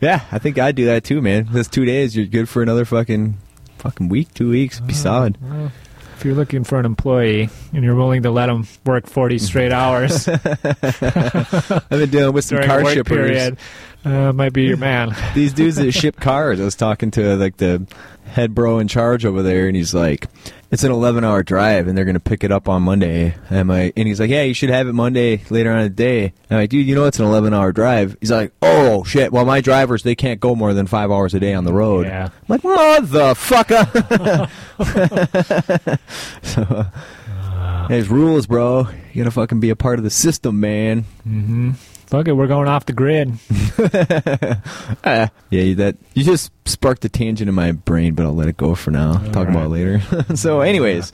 Yeah, I think I'd do that too, man. Those two days, you're good for another fucking fucking week, two weeks. Be uh, solid. Well, if you're looking for an employee and you're willing to let them work 40 straight hours I've been dealing with some car shippers. period, uh, might be your man. These dudes that ship cars. I was talking to like the head bro in charge over there, and he's like, "It's an 11 hour drive, and they're gonna pick it up on Monday." And I'm and he's like, "Yeah, you should have it Monday later on in the day." I'm like, "Dude, you know it's an 11 hour drive." He's like, "Oh shit! Well, my drivers they can't go more than five hours a day on the road." Yeah. I'm like, motherfucker. so, uh, there's rules, bro. You gotta fucking be a part of the system, man. hmm Fuck it, we're going off the grid. Ah, yeah, that you just sparked a tangent in my brain, but I'll let it go for now. Talk about it later. so, anyways,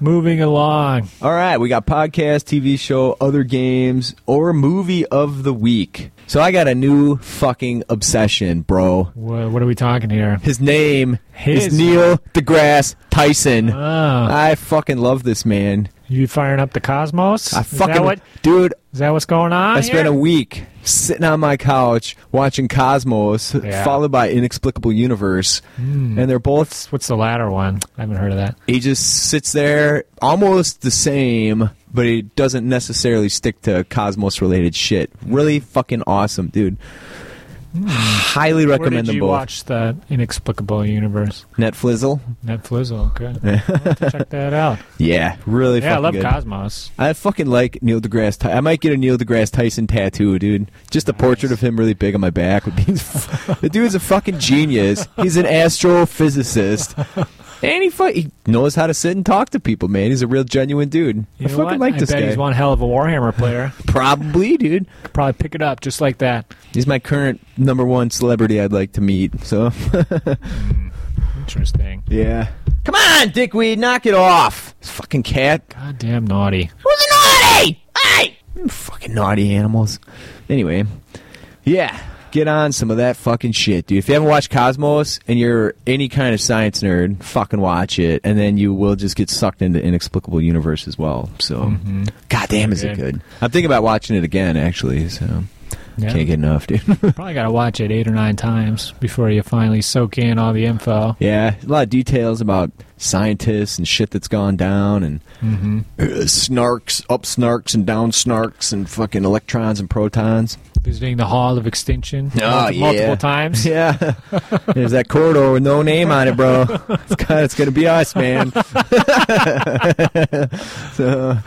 Moving along. all right, we got podcast, TV show, other games, or movie of the week. So I got a new fucking obsession, bro. What, what are we talking here? His name His- is Neil deGrasse Tyson. Oh, I fucking love this man. You firing up the cosmos? I is fucking that what? dude. Is that what's going on? I spent a week sitting on my couch watching Cosmos, Yeah. followed by Inexplicable Universe, Hmm. and they're both What's the latter one? I haven't heard of that. he just sits there almost the same, but he doesn't necessarily stick to Cosmos related shit. Really fucking awesome, dude. Highly. Where recommend did them you both. watch that Inexplicable Universe? Netflizzle. Netflix. Okay, I'll check that out. Yeah, really Yeah, I fucking love good. Cosmos. I fucking like Neil deGrasse. Ty- I might get a Neil deGrasse Tyson tattoo, dude. Just a portrait of him really big on my back would be. the dude's a fucking genius. He's an astrophysicist, and he, he knows how to sit and talk to people. Man, he's a real genuine dude. You I fucking what? like I this bet guy. he's one hell of a Warhammer player. Probably, dude. Could probably pick it up just like that. He's my current number one celebrity I'd like to meet. So, hmm. Interesting. yeah. Come on, dickweed, knock it off. This fucking cat. Goddamn naughty. Who's a naughty? Hey! Fucking naughty animals. Anyway, yeah, get on some of that fucking shit, dude. If you haven't watched Cosmos and you're any kind of science nerd, fucking watch it, and then you will just get sucked into Inexplicable Universe as well. So, Mm-hmm. goddamn, is it Good. I'm thinking about watching it again, actually. So, Yeah. can't get enough, dude. Probably got to watch it eight or nine times before you finally soak in all the info. yeah, a lot of details about scientists and shit that's gone down, and Mm-hmm. uh, snarks, up snarks and down snarks, and fucking electrons and protons. Visiting the Hall of Extinction Oh, yeah. multiple times. Yeah, there's that corridor with no name on it, bro. It's gonna, it's gonna be us, man. so,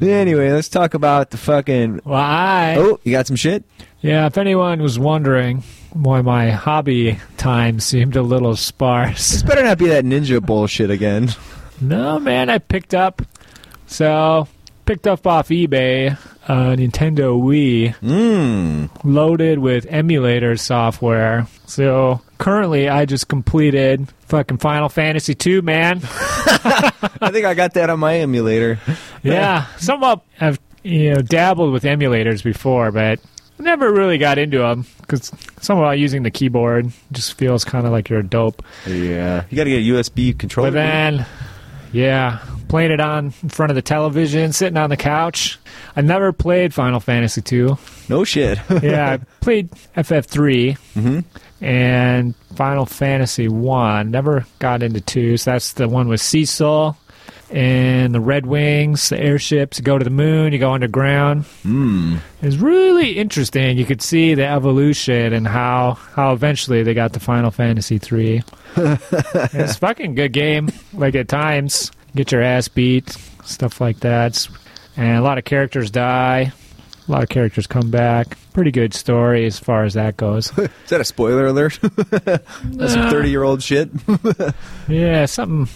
anyway, let's talk about the fucking. Well, I Oh, you got some shit? yeah. If anyone was wondering why my hobby time seemed a little sparse, This better not be that ninja bullshit again. no, man, I picked up. So picked up off eBay a Nintendo Wii Mmm. loaded with emulator software. So currently, I just completed fucking Final Fantasy II, man. I think I got that on my emulator. yeah, somewhat I've you know dabbled with emulators before, but never really got into them because somehow using the keyboard just feels kind of like you're a dope. Yeah. You got to get a USB controller. But then, yeah, playing it on in front of the television, sitting on the couch. I never played Final Fantasy two. no shit. Yeah, I played FF3 and Final Fantasy One. Never got into two. So that's the one with Cecil and the Red Wings, the airships. You go to the moon, you go underground. Hmm. It's really interesting. You could see the evolution and how how eventually they got to Final Fantasy three. it's a fucking good game. Like at times, get your ass beat, stuff like that. And a lot of characters die. A lot of characters come back. Pretty good story as far as that goes. Is that a spoiler alert? That's some 30 year old shit. yeah, something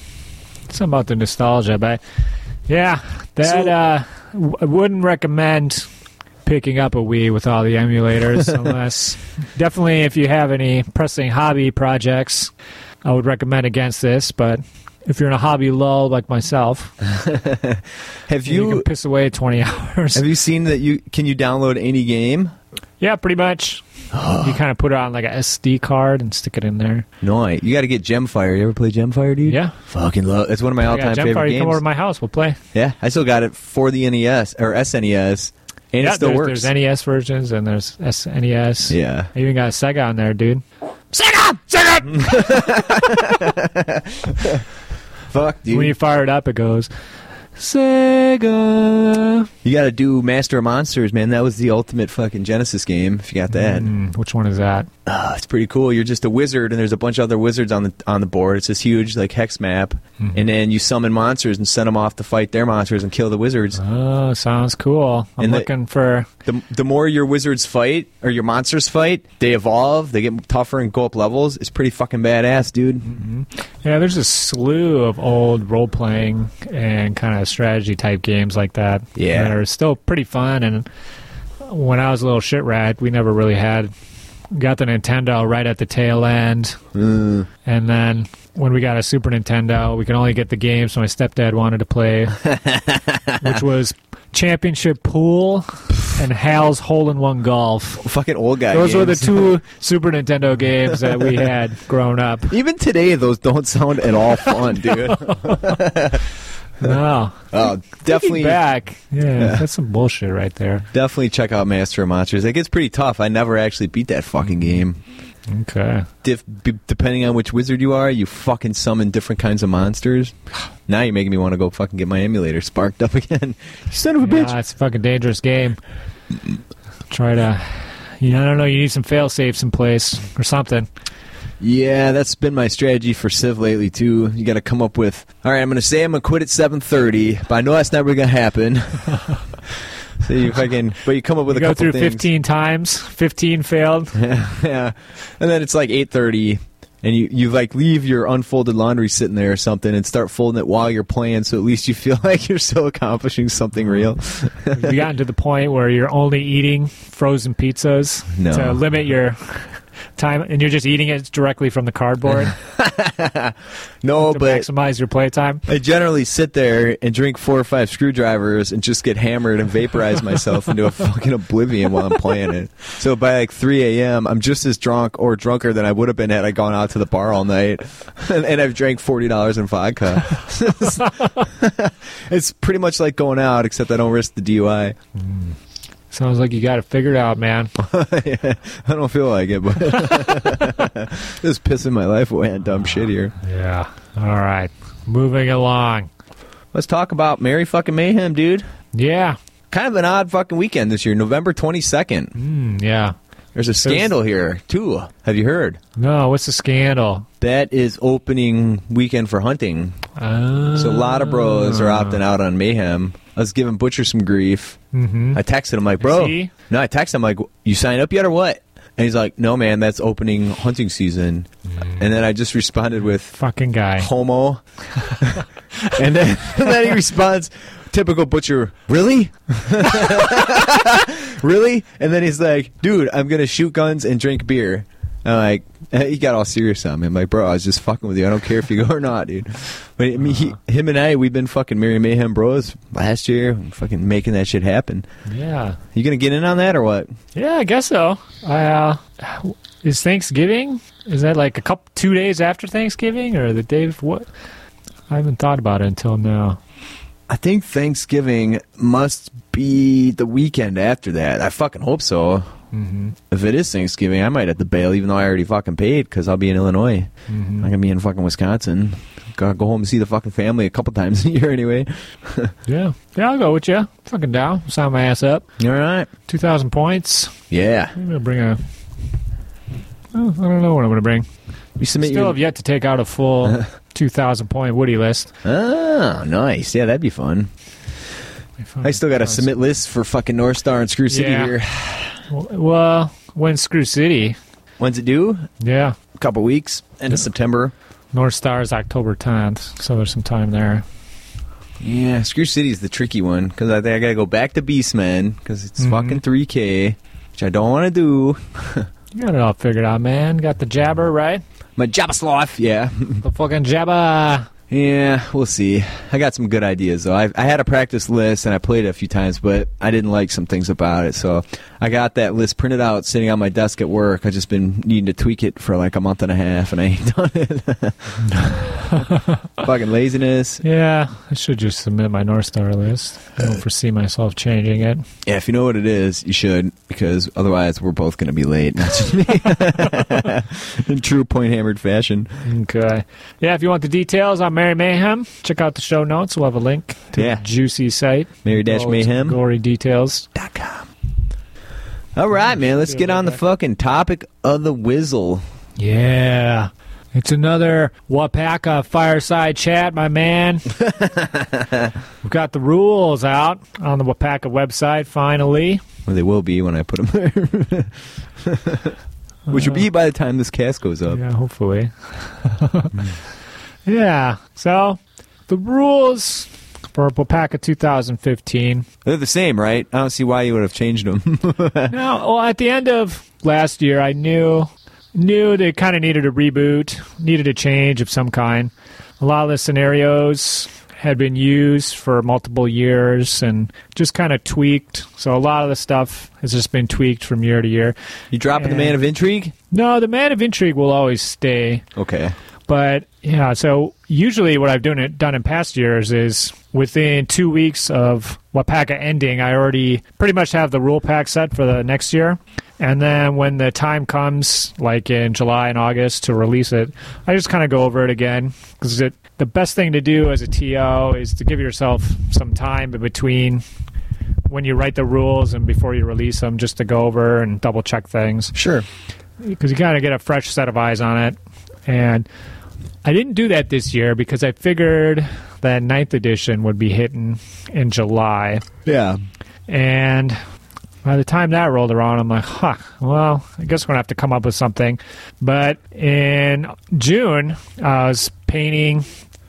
something about the nostalgia, but yeah, that So- uh, w- I wouldn't recommend picking up a Wii with all the emulators unless definitely if you have any pressing hobby projects, I would recommend against this, but if you're in a hobby lull like myself, Have you, you can piss away 20 hours. have you seen that you can you download any game? yeah, pretty much. you kind of put it on like a SD card and stick it in there. No, I- you got to get Gemfire. You ever play Gemfire, dude? Yeah. Fucking love. It's one of my all-time favorite Gemfire, you games. come over to my house, we'll play. yeah, I still got it for the NES or SNES, and yeah, it still there's, works. there's NES versions and there's SNES. yeah. I even got a Sega on there, dude. Fuck, dude. When you fire it up, it goes Sega. You got to do Master of Monsters, man. That was the ultimate fucking Genesis game. If you got that, Mm, which one is that? Ah, it's pretty cool. You're just a wizard, and there's a bunch of other wizards on the on the board. It's this huge like hex map, Mm-hmm. and then you summon monsters and send them off to fight their monsters and kill the wizards. Oh, sounds cool. I'm And the- looking for. The the more your wizards fight or your monsters fight, they evolve. They get tougher and go up levels. It's pretty fucking badass, dude. Yeah, there's a slew of old role playing and kind of strategy type games like that. Yeah. that are still pretty fun. And when I was a little shit rat, we never really had. Got the Nintendo right at the tail end. Mm. And then when we got a Super Nintendo, we could only get the games my stepdad wanted to play, which was Championship Pool and Hal's Hole in One Golf. Fucking old guy. Those were the two Super Nintendo games that we had growing up. Even today, those don't sound at all fun, dude. No, Oh, definitely definitely, back. Yeah, that's some bullshit right there. definitely check out Master of Monsters. It gets pretty tough. I never actually beat that fucking game. Okay. Dif- b- depending on which wizard you are, you fucking summon different kinds of monsters. Now you're making me want to go fucking get my emulator sparked up again. Son of a bitch. Yeah, it's a fucking dangerous game. Try to. You know, I don't know. You need some fail safes in place or something. Yeah, that's been my strategy for Civ lately too. You got to come up with. All right, I'm going to say I'm going to quit at 7:30, but I know that's never going to happen. so you fucking, but you come up with You a go couple through things. 15 times. 15 failed. yeah, and then it's like 8:30. And you, you like leave your unfolded laundry sitting there or something and start folding it while you're playing so at least you feel like you're still accomplishing something real. Have you gotten to the point where you're only eating frozen pizzas No. to limit your time, and you're just eating it directly from the cardboard No, to but maximize your playtime? I generally sit there and drink four or five screwdrivers and just get hammered and vaporize myself into a fucking oblivion while I'm playing it. So by like 3 a.m., I'm just as drunk or drunker than I would have been had I gone out to the bar all night. And, and I've drank $40 in vodka. it's pretty much like going out, except I don't risk the DUI. Mm. Sounds like you got it figured out, man. I don't feel like it, but just pissing my life away on dumb shit here. Yeah. All right. Moving along. Let's talk about Merry fucking Mayhem, dude. Yeah. Kind of an odd fucking weekend this year, November 22nd. Mm, yeah. There's a scandal here, too. Have you heard? No, what's the scandal? That is opening weekend for hunting. Uh, So a lot of bros are opting out on Mayhem. I was giving Butcher some grief. hmm I texted him like, bro. he? No, I texted him like, you signed up yet or what? And he's like, no, man, that's opening hunting season. And then I just responded with, Fucking guy. homo. and then and then he responds, typical butcher. Really? really? And then he's like, "Dude, I'm gonna shoot guns and drink beer." I'm like, he got all serious on me. I'm like, bro, I was just fucking with you. I don't care if you go or not, dude. But I mean, he, him and I, we've been fucking Mary Mayhem bros last year, fucking making that shit happen. Yeah. You gonna get in on that or what? Yeah, I guess so. I, uh, is Thanksgiving? Is that like a couple two days after Thanksgiving or the day before? What? I haven't thought about it until now. I think Thanksgiving must be the weekend after that. I fucking hope so. Mm-hmm. If it is Thanksgiving, I might have to bail, even though I already fucking paid because I'll be in Illinois. Mm-hmm. I'm gonna be in fucking Wisconsin. Gotta go home and see the fucking family a couple times a year anyway. Yeah. Yeah, I'll go with you. Fucking down. Sign my ass up. All right. 2,000 points. Yeah. I'm going to bring a. Oh, I don't know what I'm going to bring. You submit Still your. have yet to take out a full 2,000 point Woody list. Oh, nice. Yeah, that'd be fun. I still got a submit list for fucking North Star and Screw City Yeah. here. Well, when Screw City. When's it due? Yeah. A couple weeks. End of September. North Star is October 10th, so there's some time there. Yeah, Screw City's the tricky one because I think I gotta go back to Beastman because it's Mhm. fucking 3K, which I don't want to do. You got it all figured out, man. Got the jabber, right? My Jabba life, yeah. The fucking jabba. Yeah, we'll see. I got some good ideas though. I, I had a practice list and I played it a few times, but I didn't like some things about it. So I got that list printed out, sitting on my desk at work. I just been needing to tweak it for like a month and a half, and I ain't done it. Fucking laziness. Yeah, I should just submit my North Star list. I don't foresee myself changing it. Yeah, if you know what it is, you should because otherwise we're both gonna be late. Not just me. In true point hammered fashion. Okay. Yeah, if you want the details on Mary Mayhem, check out the show notes. We'll have a link to Yeah. the juicy site. Mary Dash All its Mayhem. Gory details. All right, man. Let's get on the fucking topic of the whizzle. Yeah. It's another Wapaka fireside chat, my man. We've got the rules out on the Wapaka website finally. Or they will be when I put them there. Which will be by the time this cast goes up. Yeah, hopefully. yeah. So the rules for Wapaka 2015. They're the same, right? I don't see why you would have changed them. No, well, at the end of last year, I knew knew they kind of needed a reboot, needed a change of some kind. A lot of the scenarios had been used for multiple years and just kind of tweaked. So a lot of the stuff has just been tweaked from year to year. you dropping the man of intrigue? No, the man of intrigue will always stay. Okay. But yeah, so usually what I've done it done in past years is within two weeks of Wapaka ending, I already pretty much have the rule pack set for the next year. And then when the time comes, like in July and August, to release it, I just kind of go over it again because the best thing to do as a TO is to give yourself some time in between when you write the rules and before you release them, just to go over and double check things Sure. because you kind of get a fresh set of eyes on it. And I didn't do that this year because I figured that ninth edition would be hitting in July. Yeah. And by the time that rolled around, I'm like, huh, well, I guess we're going to have to come up with something. But in June, I was painting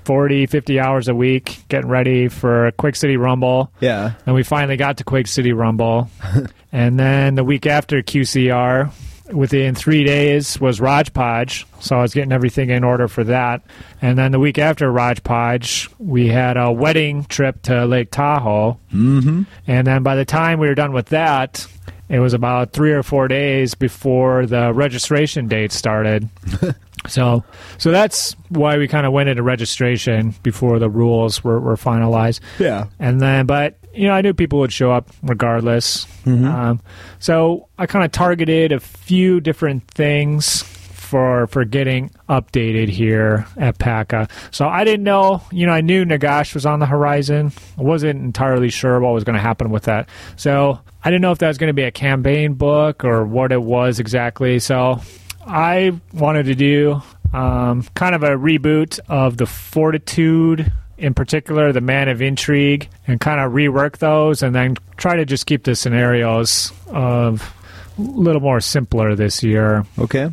40, 50 hours a week, getting ready for a Quad City Rumble. Yeah. And we finally got to Quad City Rumble. and then the week after QCR, within three days, was Raj Podge. So I was getting everything in order for that. And then the week after Raj Podge, we had a wedding trip to Lake Tahoe. Mm-hmm. And then by the time we were done with that, it was about three or four days before the registration date started. so, so that's why we kind of went into registration before the rules were, were finalized. Yeah. And then, but you know, I knew people would show up regardless. Um, so I kind of targeted a few different things for for getting updated here at PACA. So I didn't know, you know, I knew Nagash was on the horizon. I wasn't entirely sure what was going to happen with that. So I didn't know if that was going to be a campaign book or what it was exactly. So I wanted to do um, kind of a reboot of the Fortitude, in particular, the Man of Intrigue, and kind of rework those, and then try to just keep the scenarios of a little more simpler this year. Okay.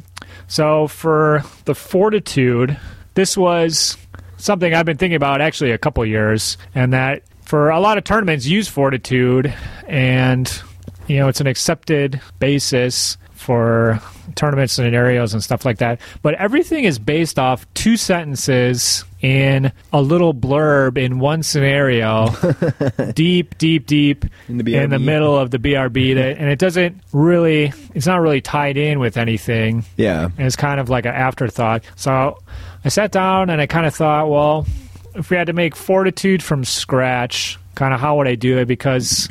So for the Fortitude, this was something I've been thinking about actually a couple years, and that for a lot of tournaments use fortitude, and you know it's an accepted basis for tournament scenarios and stuff like that. But everything is based off two sentences in a little blurb in one scenario, deep, deep, deep In the BRB. in the middle of the BRB, mm-hmm. that, and it doesn't really, it's not really tied in with anything Yeah. and it's kind of like an afterthought. So I sat down and I kind of thought, well, if we had to make fortitude from scratch, kind of how would I do it? Because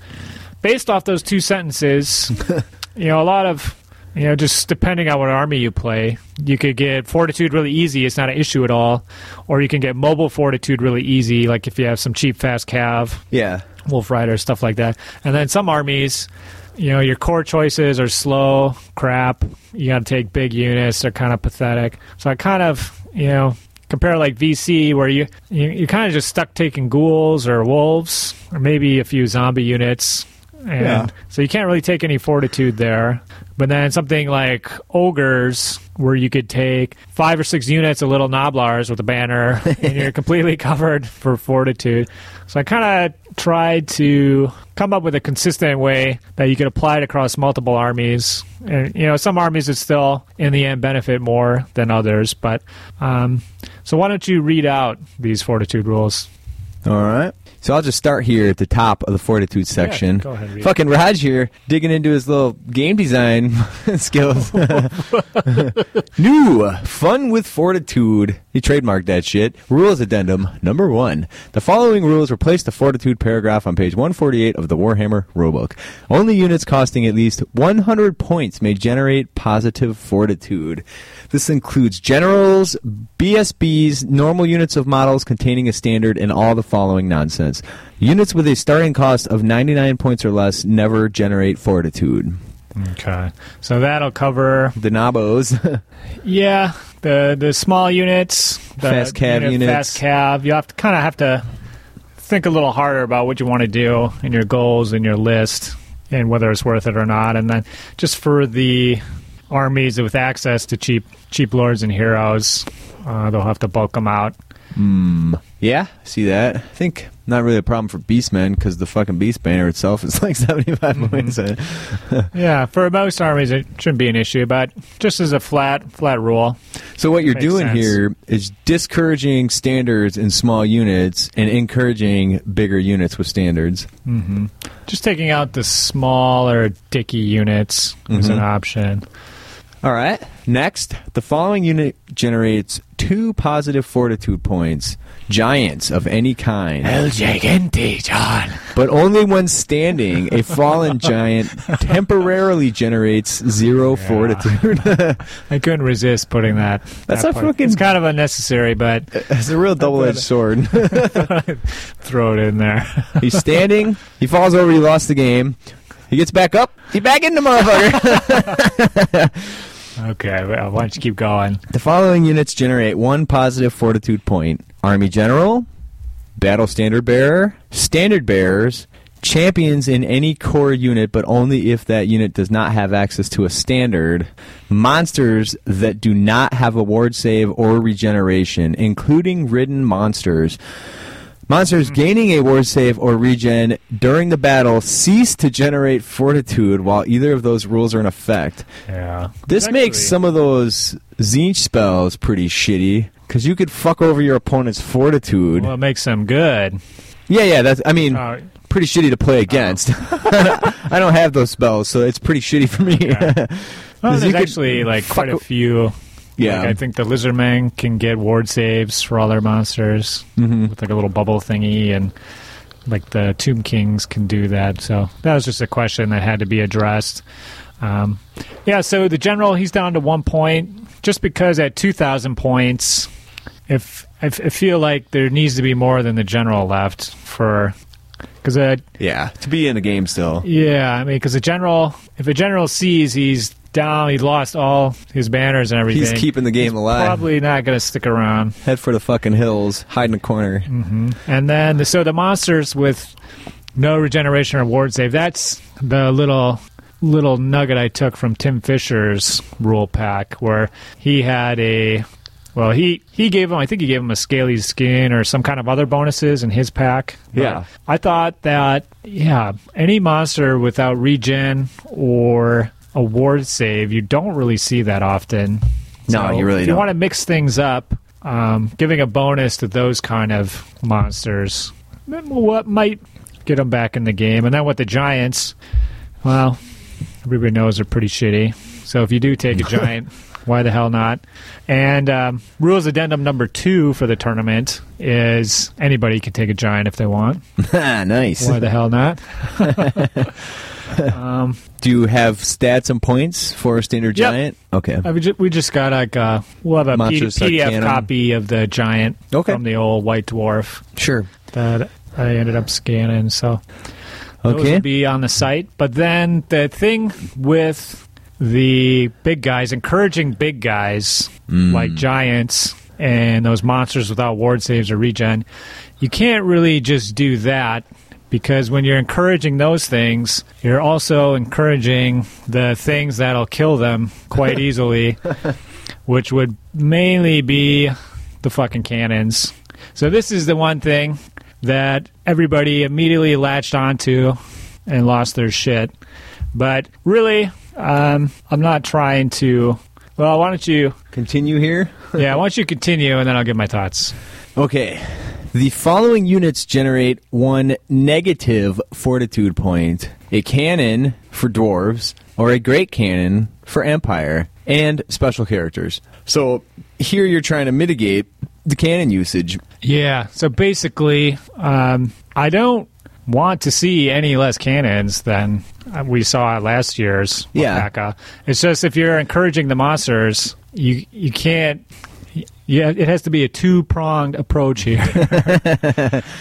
based off those two sentences, you know, a lot of you know, just depending on what army you play, you could get fortitude really easy. It's not an issue at all, or you can get mobile fortitude really easy. Like if you have some cheap fast cav, Yeah. Wolf Rider, stuff like that. And then some armies, you know, your core choices are slow, crap. You got to take big units. They're kind of pathetic. So I kind of, you know, compare like VC where you, you you're kind of just stuck taking ghouls or wolves or maybe a few zombie units. And Yeah. so you can't really take any fortitude there. But then something like ogres, where you could take five or six units of little gnoblars with a banner, and you're completely covered for fortitude. So I kind of tried to come up with a consistent way that you could apply it across multiple armies. And you know, some armies would still, in the end, benefit more than others. But um, so why don't you read out these fortitude rules? All right. So I'll just start here at the top of the fortitude section. go ahead. Fucking Raj here, digging into his little game design skills. New, fun with fortitude. He trademarked that shit. Rules addendum number one. The following rules replace the fortitude paragraph on page 148 of the Warhammer rulebook. Only units costing at least 100 points may generate positive fortitude. This includes generals, BSBs, normal units of models containing a standard, and all the following nonsense. Units with a starting cost of 99 points or less never generate fortitude. Okay, so that'll cover The Nabos. Yeah, the the small units, the Fast cav unit- units. fast cav. You have to kind of have to think a little harder about what you want to do and your goals and your list and whether it's worth it or not. And then just for the armies with access to cheap cheap lords and heroes, uh, they'll have to bulk them out. yeah, see that. I think not really a problem for Beastmen because the fucking Beast Banner itself is like 75 Mm-hmm. points. Yeah, for most armies it shouldn't be an issue, but just as a flat flat rule. So what you're doing sense. here is discouraging standards in small units and encouraging bigger units with standards. Just taking out the smaller dicky units is an option. All right. Next, the following unit generates two positive fortitude points. Giants of any kind. El Gigante, John. But only when standing, a fallen giant temporarily generates zero fortitude. I couldn't resist putting that. That's that a part. fucking- It's kind of unnecessary, but it's a real double edged sword. throw it in there. He's standing, he falls over, he lost the game. He gets back up, he back in the motherfucker. okay, well, why don't you keep going? The following units generate one positive fortitude point Army General, Battle Standard Bearer, Standard Bearers, champions in any core unit, but only if that unit does not have access to a standard, monsters that do not have a ward save or regeneration, including ridden monsters. Monsters gaining a ward save or regen during the battle cease to generate fortitude while either of those rules are in effect. Yeah, This It's makes some of those Tzeentch spells pretty shitty because you could fuck over your opponent's fortitude. Well, it makes them good. yeah, yeah. That's I mean, Uh, pretty shitty to play against. I don't have those spells, so it's pretty shitty for me. Okay. well, there's could actually like quite a few. Yeah, Like, I think the lizardmen can get ward saves for all their monsters Mhm. with like a little bubble thingy, and like the Tomb Kings can do that. So that was just a question that had to be addressed. Um, yeah, so the general he's down to one point just because at two thousand points, if I, f- I feel like there needs to be more than the general left for because uh, yeah. To be in the game still. yeah, I mean, because the general, if a general sees he's down, he's lost all his banners and everything. He's keeping the game alive. Probably not going to stick around. Head for the fucking hills, hide in a corner. Mm-hmm. And then, the, so the monsters with no regeneration or ward save. That's the little little nugget I took from Tim Fisher's rule pack, where he had a Well, he he gave him. I think he gave him a scaly skin or some kind of other bonuses in his pack. But Yeah. I thought that yeah, any monster without regen or a ward save, you don't really see that often. No, you really if You don't. want to mix things up, um, giving a bonus to those kind of monsters, what might get them back in the game. And then with the giants, well, everybody knows they're pretty shitty. So if you do take a giant, why the hell not? And um, rules addendum number two for the tournament is anybody can take a giant if they want. nice. Why the hell not? um, Do you have stats and points for a standard Yep. giant? Okay. I- we, ju- we just got like uh, we'll have a PDF copy of the giant Okay. from the old White Dwarf Sure. that I ended up scanning. So those Okay. will be on the site. But then the thing with the big guys, encouraging big guys Mm. like giants and those monsters without ward saves or regen, you can't really just do that because when you're encouraging those things, you're also encouraging the things that'll kill them quite easily, which would mainly be the fucking cannons. So this is the one thing that everybody immediately latched onto and lost their shit. But really, um, I'm not trying to. Well, why don't you? Continue here. Yeah, why don't you continue, and then I'll give my thoughts. Okay. The following units generate one negative fortitude point a cannon for dwarves, or a great cannon for empire, and special characters. So here you're trying to mitigate the cannon usage. Yeah. So basically, um, I don't want to see any less cannons than we saw at last year's Yeah. It's just if you're encouraging the monsters, you you can't. Yeah, it has to be a two pronged approach here.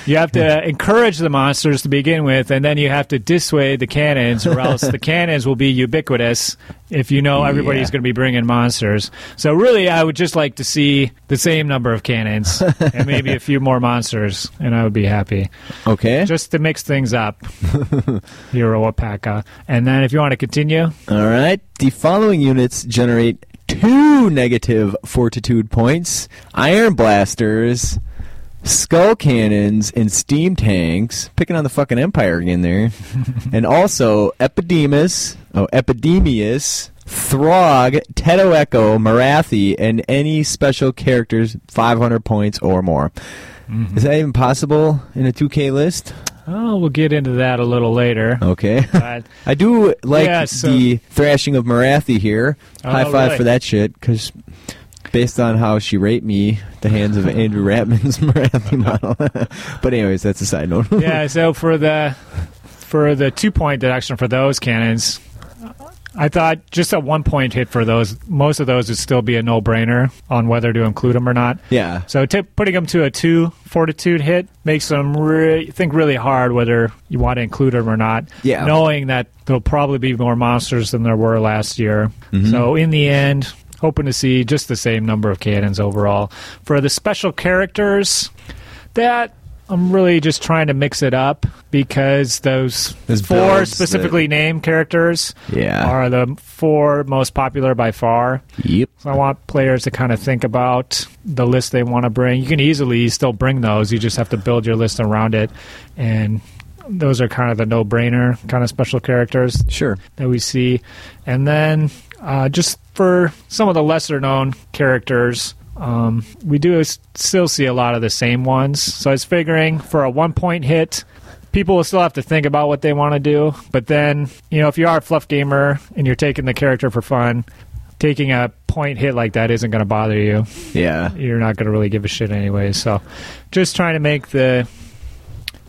you have to encourage the monsters to begin with, and then you have to dissuade the cannons, or else the cannons will be ubiquitous if you know everybody's Yeah. going to be bringing monsters. So, really, I would just like to see the same number of cannons and maybe a few more monsters, and I would be happy. Okay. Just to mix things up, Hero Alpaca. And then if you want to continue, All right. The following units generate two negative fortitude points iron blasters, skull cannons, and steam tanks. Picking on the fucking Empire again there. and also Epidemus, oh, Epidemius, Throgg, Teto Echo, Morathi, and any special characters 500 points or more. Mm-hmm. Is that even possible in a 2K list? Oh, we'll get into that a little later. Okay. But I do like Yeah, so- the thrashing of Morathi here. Oh, High five really? for that shit, because based on how she raped me, the hands of Andrew Ratman's Morathi model. but anyways, that's a side note. yeah, so for the for the two point deduction for those cannons, I thought just a one point hit for those. Most of those would still be a no brainer on whether to include them or not. yeah. So t- putting them to a two fortitude hit makes them re- think really hard whether you want to include them or not. Yeah. Knowing that there'll probably be more monsters than there were last year. Mm-hmm. So in the end, hoping to see just the same number of cannons overall. For the special characters, that I'm really just trying to mix it up because those Those four builds specifically named characters Yeah. are the four most popular by far. Yep. So I want players to kind of think about the list they want to bring. You can easily still bring those. You just have to build your list around it. And those are kind of the no-brainer kind of special characters Sure. that we see. And then uh, just for some of the lesser-known characters, um, we do still see a lot of the same ones. So I was figuring for a one-point hit, people will still have to think about what they want to do. But then, you know, if you are a fluff gamer and you're taking the character for fun, taking a point hit like that isn't going to bother you. Yeah. You're not going to really give a shit anyway. So, just trying to make the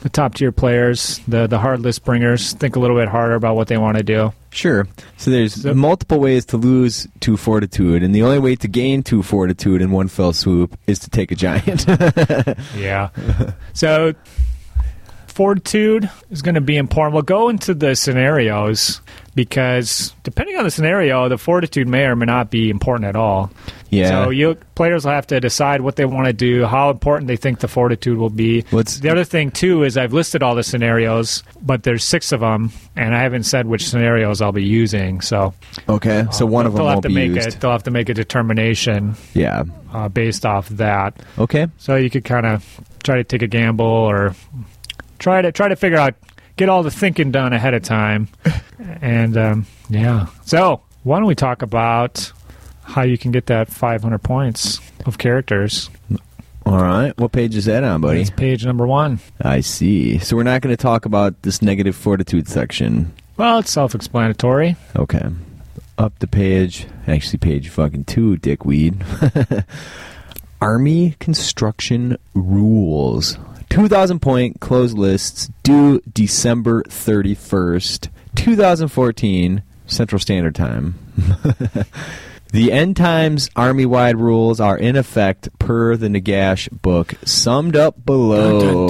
the top tier players, the the hard list bringers, think a little bit harder about what they want to do. Sure. So there's So- multiple ways to lose two fortitude, and the only way to gain two fortitude in one fell swoop is to take a giant. Yeah. so fortitude is going to be important. We'll go into the scenarios because depending on the scenario, the fortitude may or may not be important at all. Yeah. So you players will have to decide what they want to do, how important they think the fortitude will be. What's- the other thing too is I've listed all the scenarios, but there's six of them, and I haven't said which scenarios I'll be using. So Okay. So one of them they'll have to be make used. it. They'll have to make a determination Yeah. uh, based off that. Okay. So you could kind of try to take a gamble or try to try to figure out get all the thinking done ahead of time. And um, yeah. So why don't we talk about how you can get that 500 points of characters? All right. What page is that on, buddy? It's page number one. I see. So we're not going to talk about this negative fortitude section. Well, it's self-explanatory. Okay. Up the page. Actually, page fucking two, dickweed. Army construction rules. 2,000 point closed lists due December 31st, 2014, Central Standard Time. the end times army wide rules are in effect per the Nagash book, summed up below.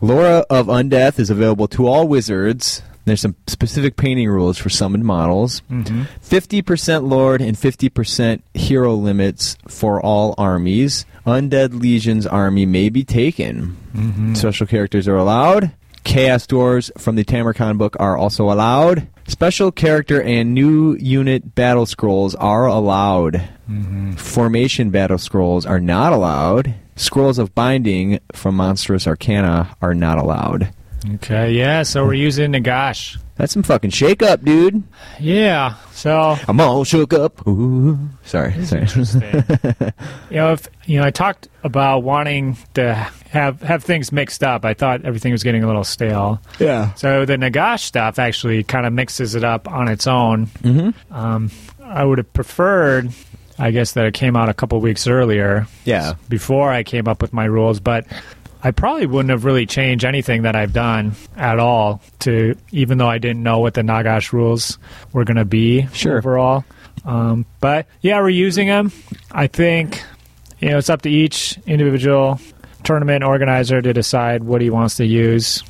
Lore of Undeath is available to all wizards. There's some specific painting rules for summoned models. Mm-hmm. 50% Lord and 50% hero limits for all armies. Undead Legion's army may be taken. Mm-hmm. Special characters are allowed. Chaos Dwarfs from the Tamurkhan book are also allowed. Special character and new unit battle scrolls are allowed. Mm-hmm. Formation battle scrolls are not allowed. Scrolls of binding from Monstrous Arcana are not allowed. Okay, yeah, so we're using Nagash. That's some fucking shake up, dude. Yeah, so I'm all shook up. Ooh. Sorry, sorry. you know, if you know, I talked about wanting to have have things mixed up. I thought everything was getting a little stale. yeah. So the Nagash stuff actually kind of mixes it up on its own. Mm-hmm. Um, I would have preferred, I guess, that it came out a couple weeks earlier. Yeah. Before I came up with my rules, but I probably wouldn't have really changed anything that I've done at all. To even though I didn't know what the Nagash rules were going to be Sure. overall. Um, but yeah, we're using them. I think you know it's up to each individual tournament organizer to decide what he wants to use.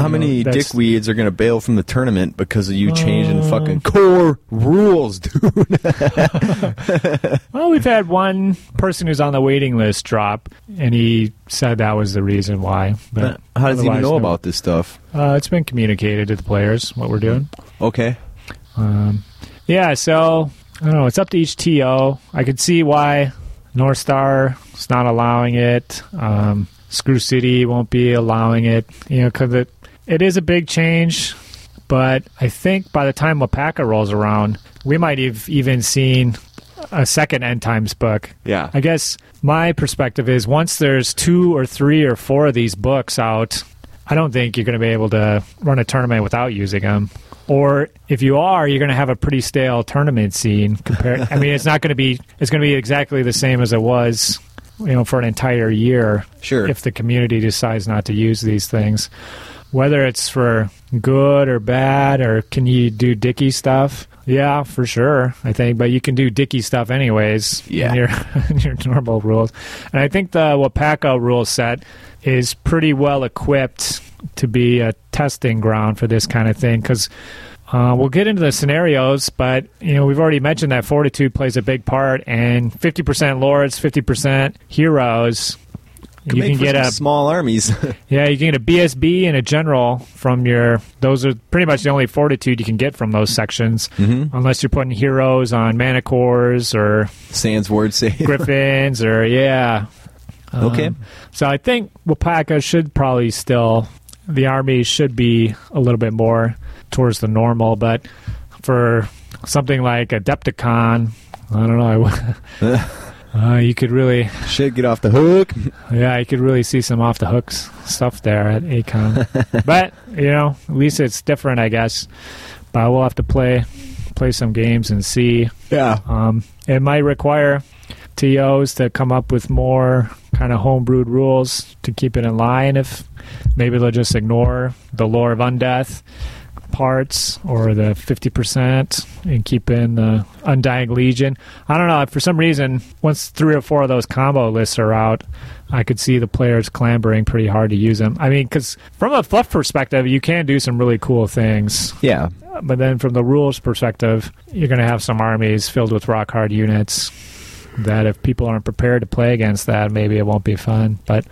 How You know, many that's- dickweeds are going to bail from the tournament because of you changing Uh, fucking core rules, dude? Well, we've had one person who's on the waiting list drop, and he said that was the reason why. But How does he even know no. about this stuff? Uh, it's been communicated to the players what we're doing. Okay. Um, yeah, so I don't know. It's up to each TO. I could see why North Star is not allowing it. Um, Screw City won't be allowing it. You know, because it it is a big change. But I think by the time Wapaka rolls around, we might have even seen a second End Times book. Yeah. I guess my perspective is once there's two or three or four of these books out, I don't think you're going to be able to run a tournament without using them. Or if you are, you're going to have a pretty stale tournament scene. Compared, I mean, it's not going to be. It's going to be exactly the same as it was, you know, for an entire year. Sure. If the community decides not to use these things, whether it's for good or bad, or can you do dicky stuff? Yeah, for sure. I think, but you can do dicky stuff anyways. Yeah. In your, in your normal rules, and I think the Wapaka rule set is pretty well equipped to be a testing ground for this kind of thing because. Uh, we'll get into the scenarios, but you know we've already mentioned that fortitude plays a big part, and fifty percent lords, fifty percent heroes. Could you can get a small armies. yeah, you can get a BSB and a general from your. Those are pretty much the only fortitude you can get from those sections, mm-hmm. unless you're putting heroes on manticores or Sans word save. griffins or yeah. Okay. Um, so I think Wapaka should probably still the army should be a little bit more towards the normal, but for something like Adepticon, I don't know. uh, you could really, Shit, get off the hook. yeah, you could really see some off the hooks stuff there at Acon. but you know, at least it's different, I guess. But we'll have to play play some games and see. Yeah. Um, it might require TOs to come up with more kind of homebrewed rules to keep it in line. If maybe they'll just ignore the lore of undeath, parts or the 50% and keep in the Undying Legion. I don't know. For some reason, once three or four of those combo lists are out, I could see the players clambering pretty hard to use them. I mean, because from a fluff perspective, you can do some really cool things. Yeah. But then from the rules perspective, you're going to have some armies filled with rock hard units that if people aren't prepared to play against that, maybe it won't be fun. But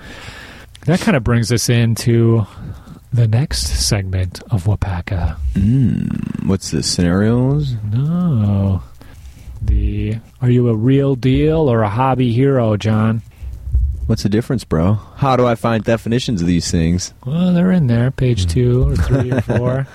that kind of brings us into the next segment of Wapaka. Mm, what's the scenarios? No. The Are you a real deal or a hobby hero, John? What's the difference, bro? How do I find definitions of these things? Well, they're in there, page two or three or four.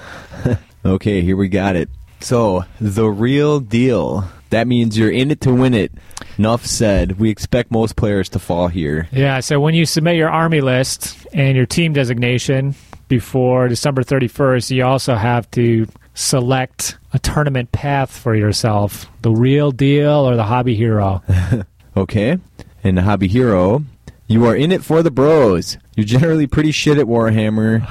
Okay, here we got it. So, the real deal. That means you're in it to win it. Enough said. We expect most players to fall here. Yeah, so when you submit your army list and your team designation before December 31st, you also have to select a tournament path for yourself the real deal or the hobby hero. Okay? And the hobby hero, you are in it for the bros. You're generally pretty shit at Warhammer.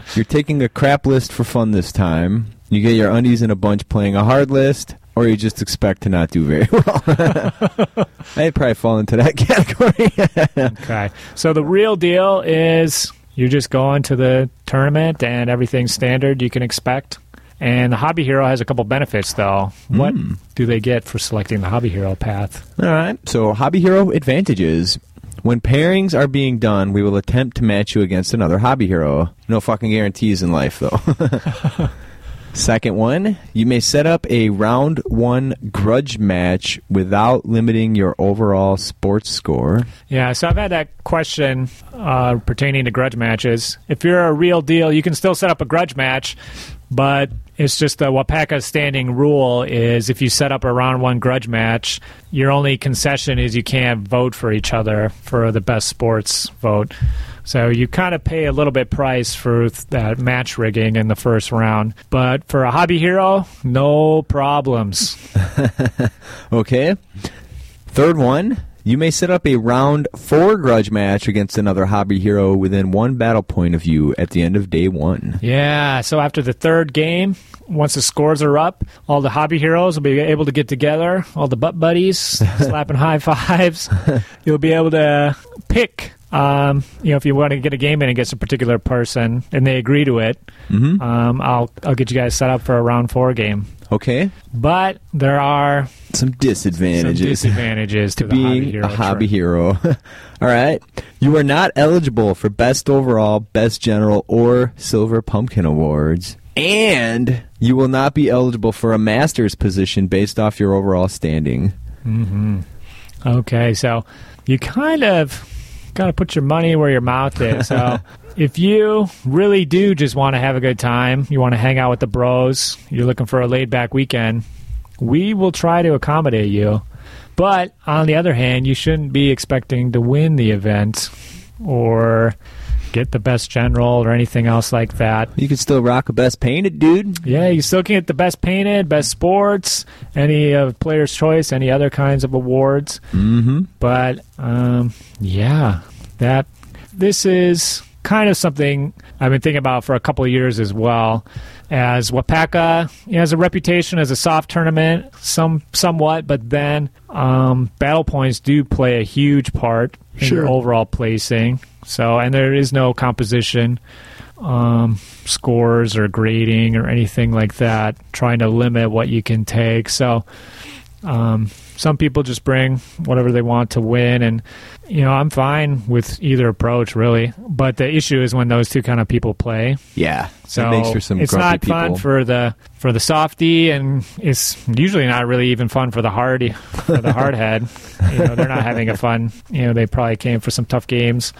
You're taking a crap list for fun this time. You get your undies in a bunch playing a hard list, or you just expect to not do very well. I'd probably fall into that category. Okay. So the real deal is you're just going to the tournament and everything's standard you can expect. And the hobby hero has a couple benefits, though. What hmm. do they get for selecting the hobby hero path? All right. So, hobby hero advantages. When pairings are being done, we will attempt to match you against another hobby hero. No fucking guarantees in life, though. Second one, you may set up a round one grudge match without limiting your overall sports score. Yeah, so I've had that question uh, pertaining to grudge matches. If you're a real deal, you can still set up a grudge match, but it's just the Wapaka standing rule is if you set up a round one grudge match, your only concession is you can't vote for each other for the best sports vote. So you kind of pay a little bit price for th- that match rigging in the first round. But for a hobby hero, no problems. Okay. Third one, you may set up a round four grudge match against another hobby hero within one battle point of you at the end of day one. Yeah, so after the third game, once the scores are up, all the hobby heroes will be able to get together, all the butt buddies, slapping high fives. You'll be able to pick, um, you know, if you want to get a game in against a particular person and they agree to it, Mm-hmm. um, I'll, I'll get you guys set up for a round four game. Okay. But there are Some disadvantages. some disadvantages. to, to hobby being hero. a hobby trip. hero. All right. You are not eligible for Best Overall, Best General, or Silver Pumpkin Awards. And you will not be eligible for a master's position based off your overall standing. Okay, so you kind of got to put your money where your mouth is. So if you really do just want to have a good time, you want to hang out with the bros, you're looking for a laid back weekend, we will try to accommodate you. But on the other hand, you shouldn't be expecting to win the event or get the best general or anything else like that. You can still rock a Best Painted, dude. Yeah, you still can get the best painted, best sports, any uh, player's choice, any other kinds of awards. Mm-hmm. But um, yeah, that this is kind of something I've been thinking about for a couple of years as well. As Wapaka you know, has a reputation as a soft tournament, some somewhat, but then um, battle points do play a huge part in your overall placing. So, and there is no composition um, scores or grading or anything like that, trying to limit what you can take. So, um, some people just bring whatever they want to win, and you know I'm fine with either approach really. But the issue is when those two kind of people play. Yeah. So it makes for some it's not people. fun for the for the softy, and it's usually not really even fun for the hardy for the hardhead. you know, they're not having a fun. You know, they probably came for some tough games.